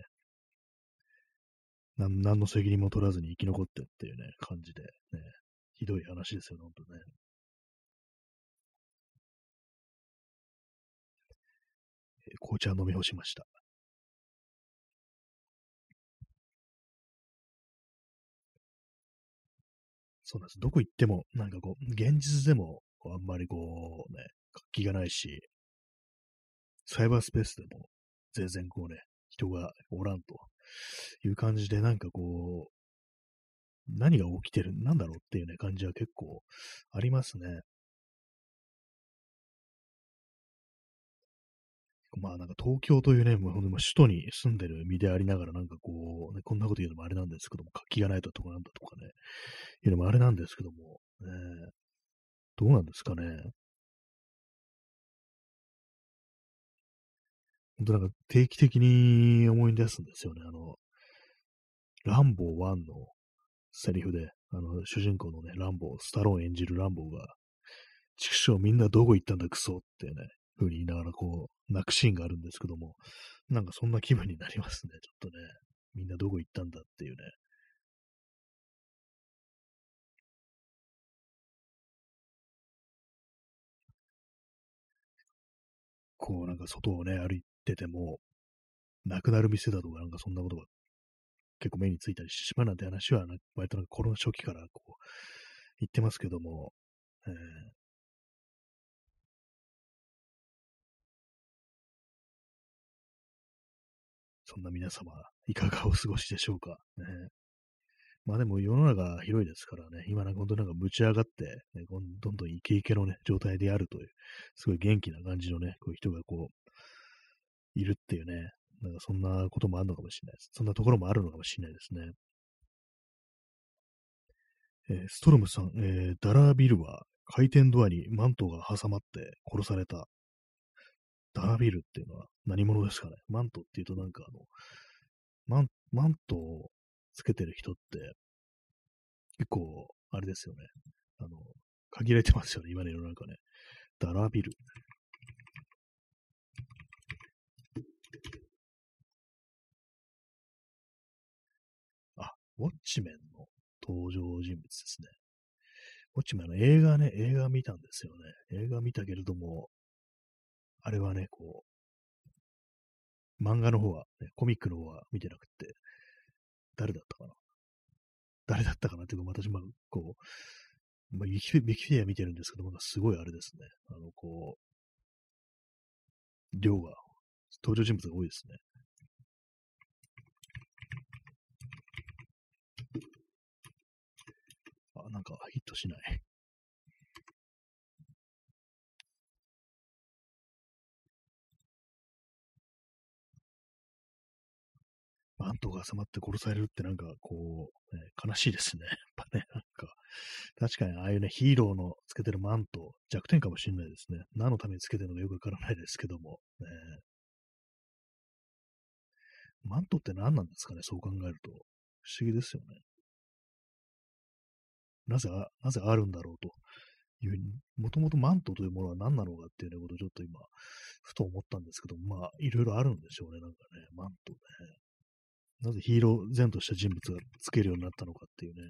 何の責任も取らずに生き残ってっていうね、感じで、ね、ひどい話ですよ、本当ね。え紅茶飲み干しました。そうなんです。どこ行っても、なんかこう、現実でも、あんまりこう、ね、活気がないし、サイバースペースでも、全然こうね、人がおらんという感じで、なんかこう、何が起きてる、なんだろうっていうね、感じは結構ありますね。まあなんか東京というね、もう首都に住んでる身でありながらなんかこう、ね、こんなこと言うのもあれなんですけども、活気がないとこなんだとかね、いうのもあれなんですけども、ね、どうなんですかね。本当なんか定期的に思い出すんですよね。あの、ランボー1のセリフで、あの、主人公のね、ランボー、スタローン演じるランボーが、畜生みんなどこ行ったんだクソってね、風に言いながらこう、泣くシーンがあるんですけども、なんかそんな気分になりますね、ちょっとね。みんなどこ行ったんだっていうね。こう、なんか外をね、歩いてても、なくなる店だとか、なんかそんなことが結構目についたりしてしまうなんて話は、割となんかコロナ初期からこう、言ってますけども、えー、そんな皆様、いかがお過ごしでしょうか？ね、まあでも世の中広いですからね、今なんか本当なんかぶち上がって、ね、どんどんイケイケのね、状態であるという、すごい元気な感じのね、こういう人がこう、いるっていうね、なんかそんなこともあるのかもしれないです。そんなところもあるのかもしれないですね。えー、ストロムさん、えー、ダラービルは回転ドアにマントが挟まって殺された。ダービルっていうのは何者ですかね？マントっていうとなんかあの、マン、マントをつけてる人って、結構、あれですよね。あの、限られてますよね、今の世の中ね。ダラビル。あ、ウォッチメンの登場人物ですね。ウォッチメンの映画ね、映画見たんですよね。映画見たけれども、あれはね、こう、漫画の方は、ね、コミックの方は見てなくて、誰だったかな誰だったかなっていうか、私、まあ、こう、まあ、ウィキフィア見てるんですけども、すごいあれですね。あの、こう、量が、登場人物が多いですね。なんかヒットしない。マントが挟まって殺されるってなんかこう、ね、悲しいですね。やっぱね、なんか、確かにああいうね、ヒーローのつけてるマント、弱点かもしれないですね。何のためにつけてるのかよくわからないですけども、ね。マントって何なんですかね、そう考えると。不思議ですよね。なぜ、なぜあるんだろうという、もともとマントというものは何なのかっていうね、ことをちょっと今、ふと思ったんですけど、まあ、いろいろあるんでしょうね、なんかね、マントね。なぜヒーロー前とした人物がつけるようになったのかっていうね。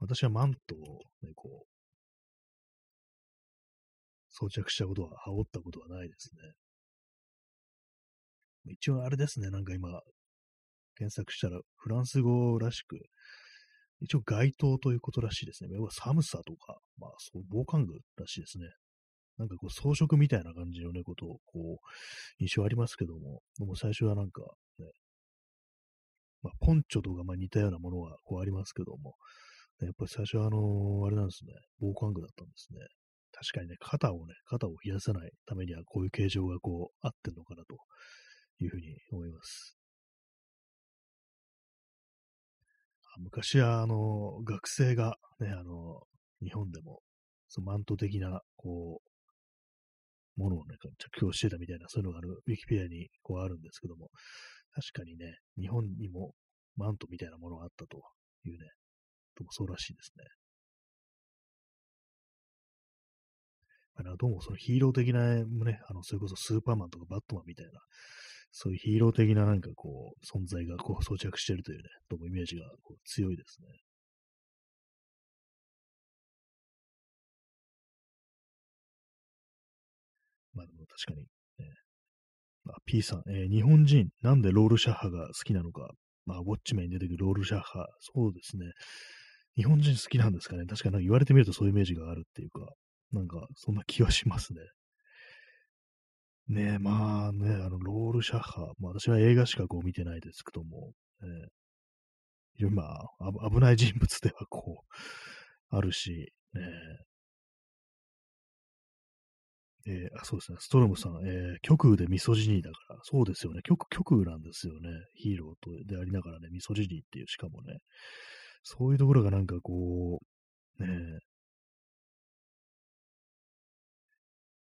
私はマントをね、こう、装着したことは、羽織ったことはないですね。一応あれですね、なんか今、検索したらフランス語らしく、一応街灯ということらしいですね。要は寒さとか、まあそう、防寒具らしいですね。なんかこう装飾みたいな感じのね、ことを、こう、印象ありますけども、でも最初はなんか、ね、まあ、ポンチョとかまあ似たようなものがこうありますけども、やっぱり最初はあの、あれなんですね、防寒具だったんですね。確かにね、肩をね、肩を冷やさないためにはこういう形状がこう、合ってんのかなというふうに思います。昔は、あの、学生がね、あの、日本でも、そのマント的な、こう、ものをね、着用してたみたいな、そういうのがある、ウィキペアにこうあるんですけども、確かにね、日本にもマントみたいなものがあったというね、ともそうらしいですね。まあ、どうもそのヒーロー的なね、あの、それこそスーパーマンとかバットマンみたいな、そういうヒーロー的ななんかこう、存在がこう装着してるというね、どうもイメージがこう強いですね。まあでも確かに、ね、あ、P さん、えー、日本人、なんでロールシャッハが好きなのか。まあ、ウォッチメンに出てくるロールシャッハ。そうですね。日本人好きなんですかね。確かに言われてみるとそういうイメージがあるっていうか、なんか、そんな気はしますね。ねえ、まあね、あの、ロールシャッハ。まあ、私は映画しかこう見てないですけども、え、まあ、危ない人物ではこう、あるし、ねえ。ー、あそうですね、ストロムさん、えー、極右でミソジニーだから、そうですよね、極極右なんですよね、ヒーローとでありながらね、ミソジニーっていう、しかもね、そういうところがなんかこう、ね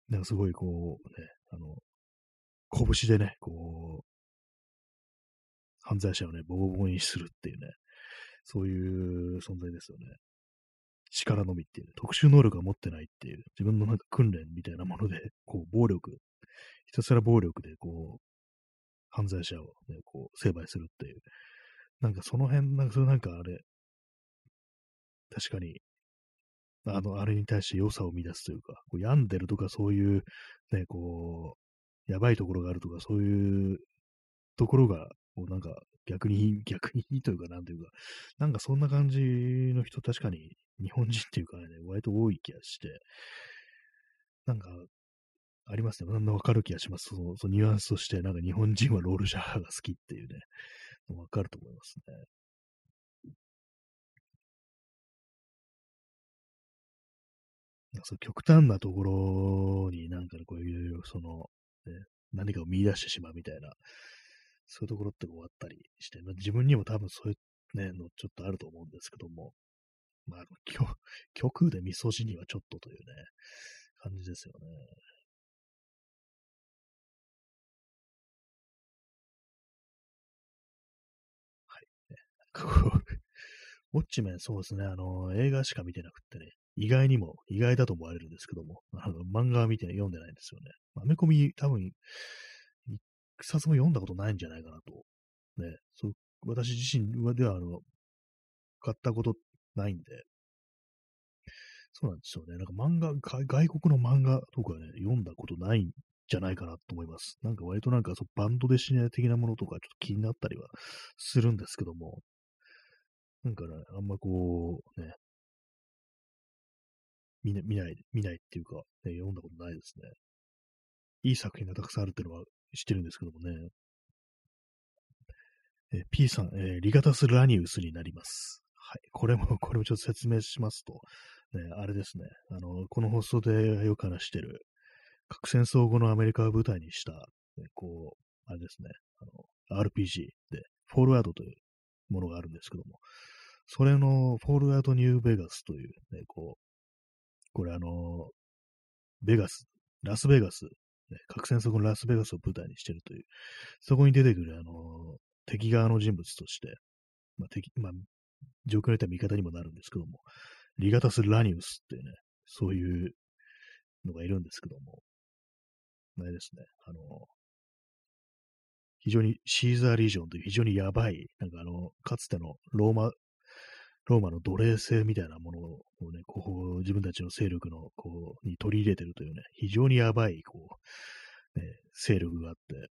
なんかすごいこう、ね、あの、拳でね、こう、犯罪者をね、ボコボコにするっていうね、そういう存在ですよね。力のみっていう、ね、特殊能力が持ってないっていう、自分のなんか訓練みたいなもので、こう、暴力、ひたすら暴力で、こう、犯罪者をね、こう、成敗するっていう。なんかその辺、なんかそれなんかあれ、確かに、あの、あれに対して良さを見出すというか、こう病んでるとかそういう、ね、こう、やばいところがあるとか、そういうところが、こうなんか逆に、逆にというか、なんていうか、なんかそんな感じの人、確かに日本人っていうかね、割と多い気がして、なんか、ありますね。なんだわかる気がします。その、そのニュアンスとして、なんか日本人はロールシャワーが好きっていうね、わかると思いますね。そう極端なところになんかこういろいろその、ね、何かを見出してしまうみたいな、そういうところってこうあったりして、まあ、自分にも多分そういうね、のちょっとあると思うんですけども、まあ、極で味噌汁にはちょっとというね、感じですよね。はい。ね、ウォッチメン、そうですね、あの、映画しか見てなくてね、意外にも、意外だと思われるんですけども、あの漫画は見て、読んでないんですよね。アメコミ、多分、一冊も読んだことないんじゃないかなと。ね、そう私自身では、あの、買ったことないんで、そうなんですよね。なんか漫画、外国の漫画とかね、読んだことないんじゃないかなと思います。なんか割となんかそバンドでシネ的なものとかちょっと気になったりはするんですけども、なんかね、あんまこう、ね、見見ない、見ないっていうか、ね、読んだことないですね。いい作品がたくさんあるっていうのは知ってるんですけどもね。え P さん、えー、リガタス・ラニウスになります。はい。これも、これもちょっと説明しますと、ね、あれですね。あの、この放送でよく話してる、核戦争後のアメリカを舞台にした、ね、こう、あれですね。あの、RPG で、フォールアウトというものがあるんですけども、それのフォールアウトニューベガスという、ね、こう、これあの、ベガス、ラスベガス、ね、核戦争のラスベガスを舞台にしてるという、そこに出てくるあの、敵側の人物として、まあ敵、まあ、状況によっては味方にもなるんですけども、リガタス・ラニウスっていうね、そういうのがいるんですけども、あれですね、あの、非常にシーザーリージョンという非常にやばい、なんかあの、かつてのローマ、ローマの奴隷制みたいなものをね、こう、自分たちの勢力の、こう、に取り入れてるというね、非常にやばい、こう、ね、勢力があって、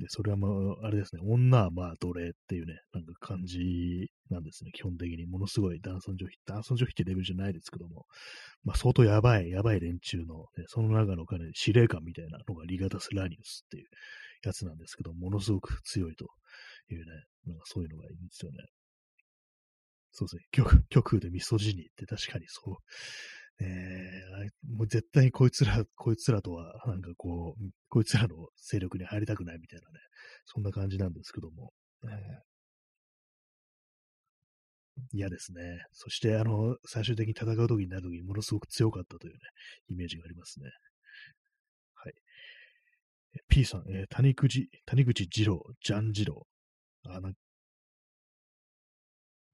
で、それはもう、あれですね、女はまあ奴隷っていうね、なんか感じなんですね、基本的に。ものすごい男尊女卑、男尊女卑ってレベルじゃないですけども、まあ相当やばい、やばい連中の、ね、その中の彼、司令官みたいなのがリガタス・ラニウスっていうやつなんですけど、ものすごく強いというね、なんかそういうのがいいんですよね。そうですね、極極右でミソジニーって確かにそうえー、もう絶対にこいつら、こいつらとは、なんかこう、こいつらの勢力に入りたくないみたいなね、そんな感じなんですけども、えー、嫌ですね。そして、あの、最終的に戦う時になる時にものすごく強かったというね、イメージがありますね。はい。P さん、えー、谷口、谷口二郎、ジャン二郎。あ、なん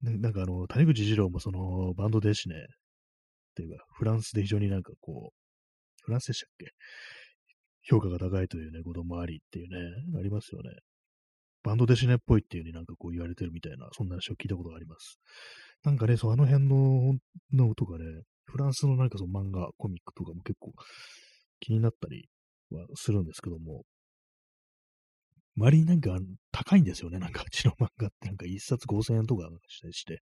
なんかあの、谷口二郎もそのバンドですしね、っていうか、フランスで非常になんかこう、フランスでしたっけ？評価が高いというね、こともありっていうね、ありますよね。バンドデシネっぽいっていうになんかこう言われてるみたいな、そんな話を聞いたことがあります。なんかね、そう、あの辺の、のとかね、フランスのなんかその漫画、コミックとかも結構気になったりはするんですけども、周りになんか高いんですよね。なんかうちの漫画ってなんか一冊5000円とかしたりして、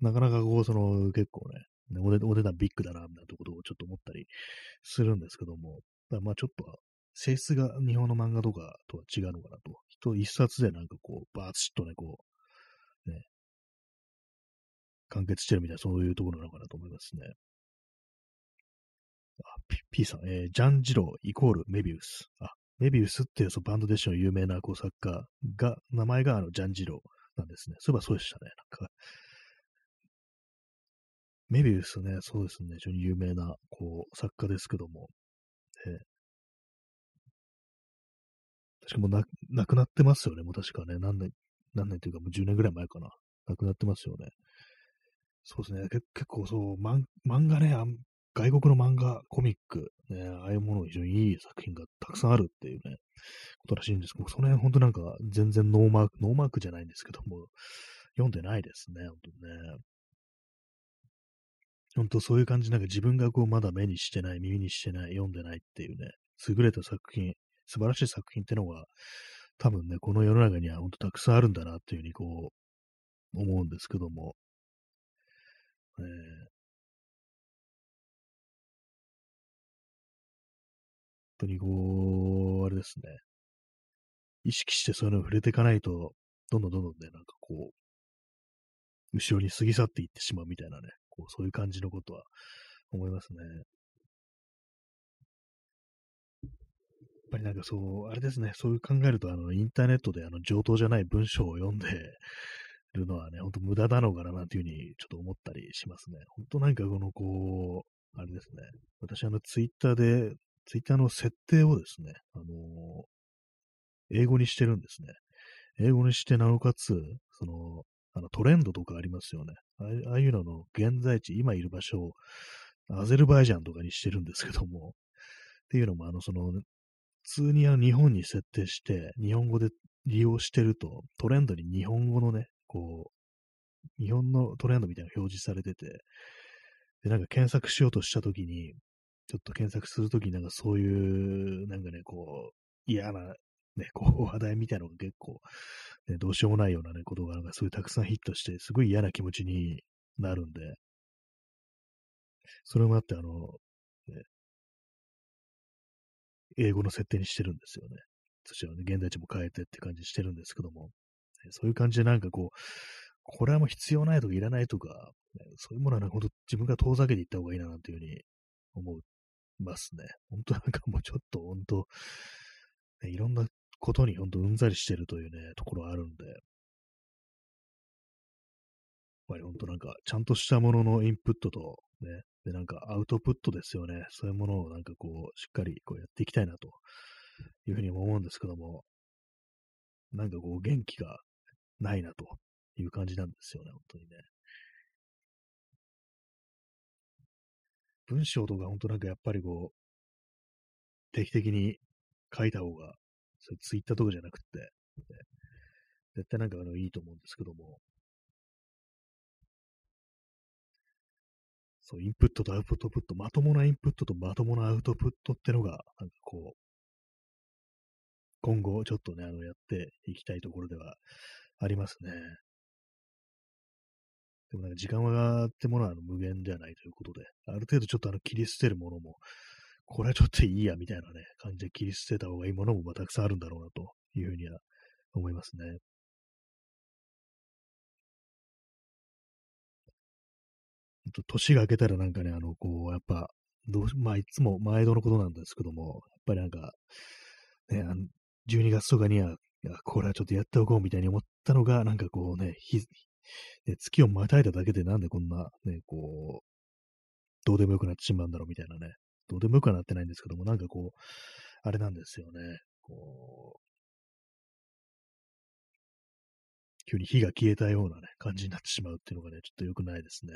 なかなかこう、その結構ね、お値お値段ビッグだな、みたいなことをちょっと思ったりするんですけども、まあちょっと性質が日本の漫画とかとは違うのかなと。人一冊でなんかこう、バーッとね、こう、ね、完結してるみたいな、そういうところなのかなと思いますね。あ、P, P さん、えー、ジャン・ジローイコールメビウス。あ、メビウスっていうそのバンドデッション有名なこう作家が、名前があのジャン・ジローなんですね。そういえばそうでしたね。なんか、メビウスね、そうですね、非常に有名な、こう、作家ですけども、えー、確かもうな、亡くなってますよね、もう確かね、何年、何年というかもう10年ぐらい前かな。亡くなってますよね。そうですね、結構そう、漫画ね、外国の漫画、コミック、ね、ああいうもの非常にいい作品がたくさんあるっていうね、ことらしいんです。けど、その辺本当なんか全然ノーマーク、ノーマークじゃないんですけども、読んでないですね、本当にね。本当そういう感じ、なんか自分がこうまだ目にしてない、耳にしてない、読んでないっていうね、優れた作品、素晴らしい作品ってのが、多分ね、この世の中には本当たくさんあるんだなっていうふうにこう、思うんですけども、え。ー、当にこう、あれですね、意識してそういうのを触れていかないと、どんどんどんどんね、なんかこう、後ろに過ぎ去っていってしまうみたいなね、こう、そういう感じのことは思いますね。やっぱりなんかそう、あれですね、そういう考えると、あの、インターネットであの、上等じゃない文章を読んで るのはね、ほんと無駄なのかななんていうふうにちょっと思ったりしますね。ほんとなんかこの、こう、あれですね、私あの、ツイッターで、ツイッターの設定をですね、あの英語にしてるんですね。英語にして、なおかつ、その、あのトレンドとかありますよね。ああいうのの現在地、今いる場所をアゼルバイジャンとかにしてるんですけども、っていうのも、あの、その、普通にあの日本に設定して、日本語で利用してると、トレンドに日本語のね、こう、日本のトレンドみたいなのが表示されてて、で、なんか検索しようとしたときに、ちょっと検索するときになんかそういう、なんかね、こう、嫌なね、こう話題みたいなのが結構、ね、どうしようもないようなね、ことがなんかそういたくさんヒットして、すごい嫌な気持ちになるんで、それもあって、あの、ね、英語の設定にしてるんですよね。そしてね、現在地も変えてって感じしてるんですけども、ね、そういう感じでなんかこう、これはもう必要ないとかいらないとか、ね、そういうものはね、ほんと自分が遠ざけていった方がいいななんていうふうに思いますね。本当なんかもうちょっと本当、ね、いろんなことにほんとうんざりしてるというね、ところあるんで、やっぱりほんとなんか、ちゃんとしたもののインプットと、ね、で、なんかアウトプットですよね。そういうものをなんかこう、しっかりこうやっていきたいなというふうに思うんですけども、なんかこう、元気がないなという感じなんですよね、本当にね。文章とか本当なんかやっぱりこう、定期的に書いた方が、それツイッターとかじゃなくて、ね、絶対なんかあのいいと思うんですけども、そう、インプットとアウトプット、まともなインプットとまともなアウトプットってのが、なんかこう、今後ちょっとね、あの、やっていきたいところではありますね。でもなんか時間はってものは無限ではないということで、ある程度ちょっとあの切り捨てるものも、これはちょっといいやみたいなね、感じで切り捨てた方がいいものもたくさんあるんだろうなというふうには思いますね。と年が明けたらなんかね、あの、こう、やっぱ、どうまあ、いつも毎度のことなんですけども、やっぱりなんか、ね、あの12月とかには、これはちょっとやっておこうみたいに思ったのが、なんかこうね、ね、月をまたいだだけでなんでこんな、ね、こう、どうでもよくなってしまうんだろうみたいなね、どうでもよくはなってないんですけども、なんかこう、あれなんですよね、こう、急に火が消えたようなね、感じになってしまうっていうのがね、ちょっと良くないですね。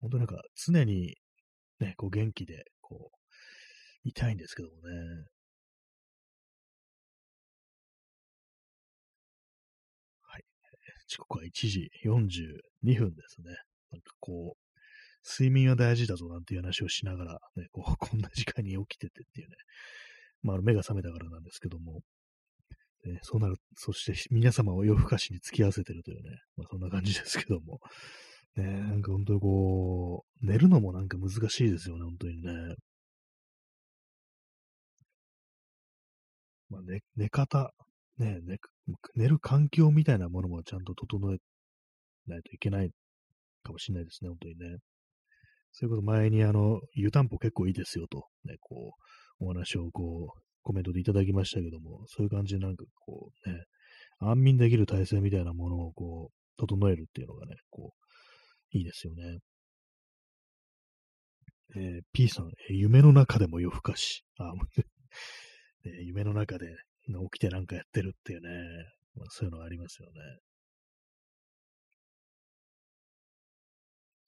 本当なんか常にね、こう元気で、こう、いたいんですけどもね。時刻は1時42分ですね。なんかこう、睡眠は大事だぞなんていう話をしながら、ね、こう、こんな時間に起きててっていうね。まあ、目が覚めたからなんですけども、ね、そうなる、そして皆様を夜更かしに付き合わせてるというね、まあそんな感じですけども、ねなんか本当にこう、寝るのもなんか難しいですよね、本当にね。まあ、寝、寝方、ね寝、寝る環境みたいなものもちゃんと整えないといけないかもしれないですね、本当にね。そういうこと前にあの、湯たんぽ結構いいですよと、ね、こう、お話をこう、コメントでいただきましたけども、そういう感じでなんかこうね、安眠できる体制みたいなものをこう、整えるっていうのがね、こう、いいですよね。えー、P さん、夢の中でも夜更かし。あ、え ー、夢の中で起きてなんかやってるっていうね、まあ、そういうのがありますよね。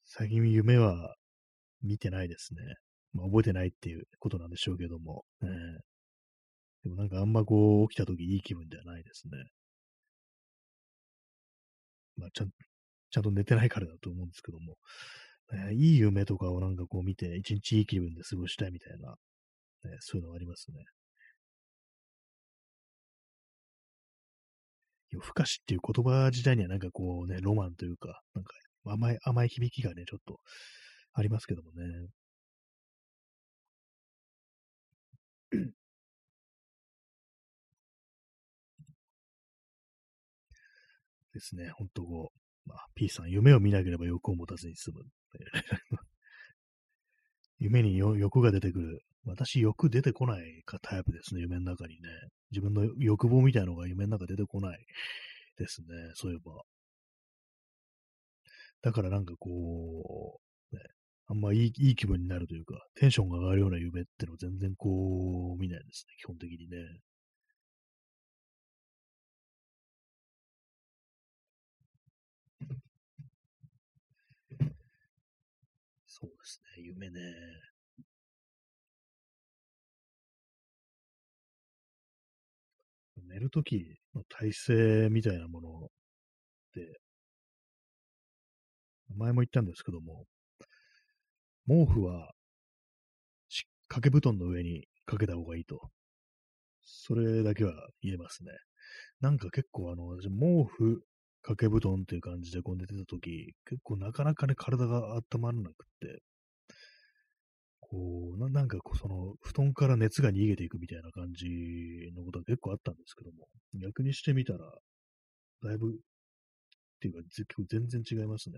最近夢は見てないですね。まあ、覚えてないっていうことなんでしょうけども。えー、でもなんかあんまこう起きた時いい気分ではないですね。まあ、ちゃんちゃんと寝てないからだと思うんですけども、ね、いい夢とかをなんかこう見て、一日いい気分で過ごしたいみたいな、ね、そういうのがありますね。夜更かしっていう言葉自体にはなんかこうね、ロマンというか、なんか甘い、甘い響きがね、ちょっとありますけどもね。ですね、ほんとこう、まあ、P さん、夢を見なければ欲を持たずに済む。夢に欲が出てくる。私、欲出てこないかタイプですね、夢の中にね。自分の欲望みたいなのが夢の中出てこないですね、そういえば。だからなんかこう、ね、あんまいいいい気分になるというか、テンションが上がるような夢ってのは全然こう、見ないですね、基本的にね。そうですね、夢ね。寝るときの体勢みたいなものって、前も言ったんですけども、毛布は掛け布団の上にかけた方がいいと。それだけは言えますね。なんか結構あの、私毛布掛け布団っていう感じでこう寝てたとき、結構なかなかね、体が温まらなくって、こうな、んかこう、その、布団から熱が逃げていくみたいな感じのことが結構あったんですけども、逆にしてみたら、だいぶ、っていうか、全然違いますね。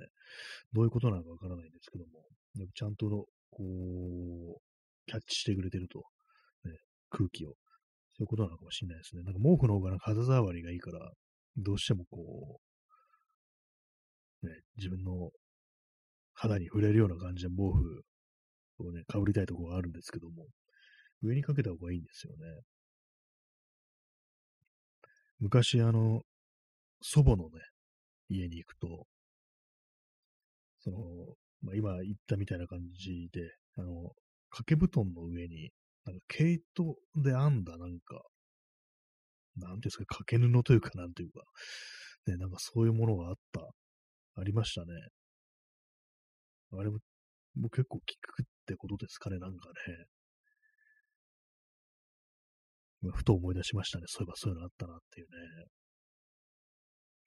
どういうことなのかわからないんですけども、ちゃんと、こう、キャッチしてくれてると、ね、空気を。そういうことなのかもしれないですね。なんか毛布の方が肌触りがいいから、どうしてもこうね、自分の肌に触れるような感じで毛布をね、かぶりたいところがあるんですけども、上にかけた方がいいんですよね。昔、あの、祖母のね、家に行くと、その、まあ、今言ったみたいな感じで、あの、掛け布団の上に、なんか毛糸で編んだなんか、なんていうんですか、掛け布というか、なんというか、ね、なんかそういうものがあった、ありましたね。あれも、もう結構効くってことですかね、なんかね。ふと思い出しましたね。そういえばそういうのあったなっていうね。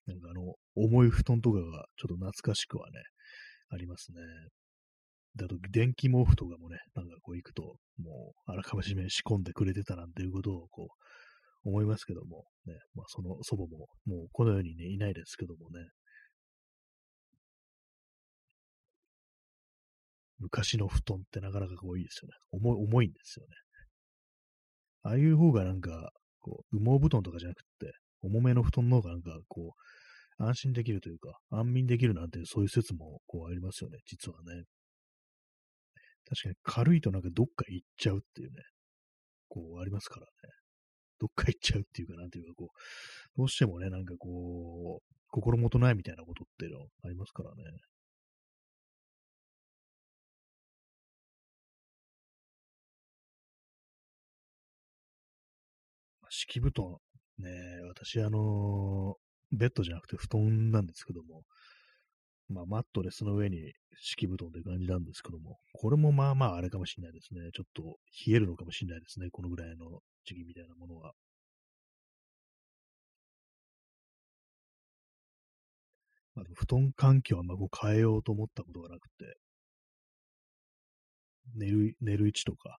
なんかあの、重い布団とかがちょっと懐かしくはね、ありますね。だと、電気毛布とかもね、なんかこう行くと、もう、あらかじめ仕込んでくれてたなんていうことを、こう、思いますけども、ね、まあ、その祖母も、もうこの世にね、いないですけどもね、昔の布団ってなかなかこういいですよね。重い、重いんですよね。ああいう方がなんか、こう、羽毛布団とかじゃなくて、重めの布団の方がなんか、こう、安心できるというか、安眠できるなんて、そういう説も、こう、ありますよね、実はね。確かに軽いとなんかどっか行っちゃうっていうね、こう、ありますからね。どっか行っちゃうっていうか、なんていうか、こう、どうしてもね、なんかこう、心もとないみたいなことっていうのありますからね。敷布団、ね、私、あのー、ベッドじゃなくて布団なんですけども、まあ、マットレスの上に敷布団という感じなんですけども、これもまあまああれかもしれないですね。ちょっと冷えるのかもしれないですね。このぐらいの時期みたいなものは。まあ、布団環境はまあこう変えようと思ったことがなくて、寝る、寝る位置とか、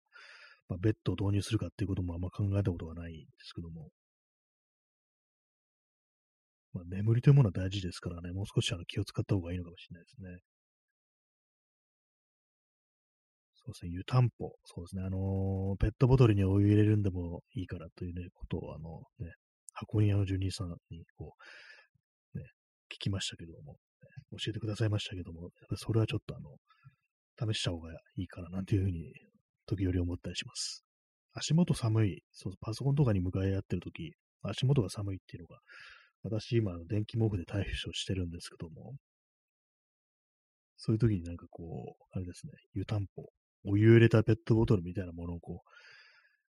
まあ、ベッドを導入するかっていうこともあんま考えたことがないんですけども、まあ、眠りというものは大事ですからね、もう少しあの気を使った方がいいのかもしれないですね。そうですね、湯たんぽ。そうですね、あのー、ペットボトルにお湯入れるんでもいいからというね、ことを、あの、ね、箱庭の住人さんに、こう、ね、聞きましたけども、ね、教えてくださいましたけども、やっぱりそれはちょっとあの、試した方がいいかな、なんていうふうに時折思ったりします。足元寒い、そうパソコンとかに向かい合ってるとき、足元が寒いっていうのが、私今、電気毛布で対処してるんですけども、そういう時になんかこう、あれですね、湯たんぽ、お湯入れたペットボトルみたいなものをこう、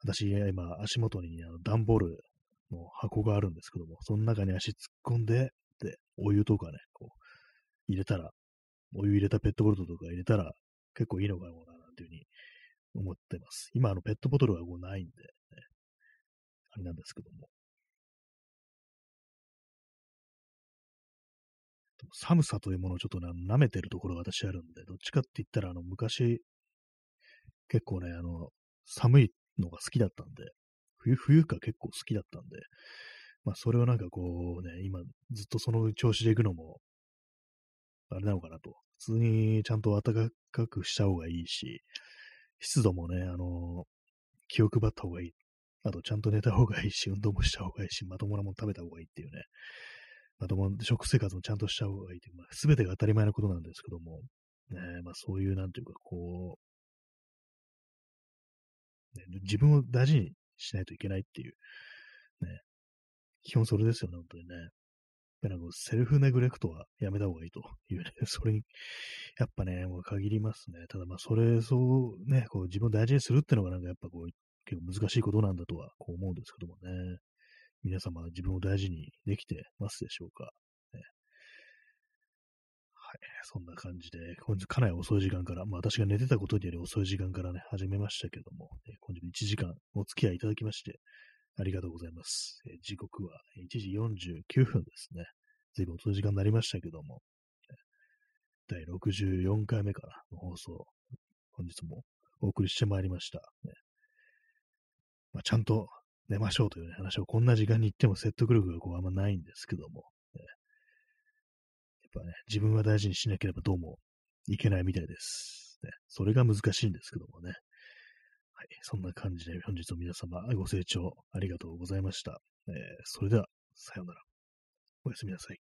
私今足元にあの段ボールの箱があるんですけども、その中に足突っ込んで、で、お湯とかね、こう、入れたら、お湯入れたペットボトルとか入れたら結構いいのかな、なんていうふうに思ってます。今、あの、ペットボトルがこうないんで、ね、あれなんですけども。寒さというものをちょっとね、舐めてるところが私あるんで、どっちかって言ったら、あの、昔、結構ね、あの、寒いのが好きだったんで、冬、冬が結構好きだったんで、まあ、それをなんかこうね、今、ずっとその調子で行くのも、あれなのかなと。普通にちゃんと暖かくした方がいいし、湿度もね、あの気を配った方がいい。あと、ちゃんと寝た方がいいし、運動もした方がいいし、まともなもの食べた方がいいっていうね、まともな食生活もちゃんとした方がいいという、まあ、全てが当たり前なことなんですけども、ね、まあそういう、なんていうか、こう、ね、自分を大事にしないといけないっていう、ね、基本それですよね、本当にね。なんかセルフネグレクトはやめた方がいいと いうね、それに、やっぱね、もう限りますね。ただまあ、それ、そうね、こう自分を大事にするっていうのがなんかやっぱこう、結構難しいことなんだとはこう思うんですけどもね。皆様自分を大事にできてますでしょうか？ね、はい。そんな感じで、本日かなり遅い時間から、まあ私が寝てたことにより遅い時間からね、始めましたけども、え本日1時間お付き合いいただきまして、ありがとうございます。え時刻は1時49分ですね。随分遅い時間になりましたけども、第64回目からの放送、本日もお送りしてまいりました。ねまあ、ちゃんと寝ましょうという、ね、話をこんな時間に言っても説得力がこうあんまないんですけども、ね、やっぱね、自分は大事にしなければどうもいけないみたいです。ね、それが難しいんですけどもね。はい。そんな感じで本日も皆様ご清聴ありがとうございました。えー、それでは、さようなら。おやすみなさい。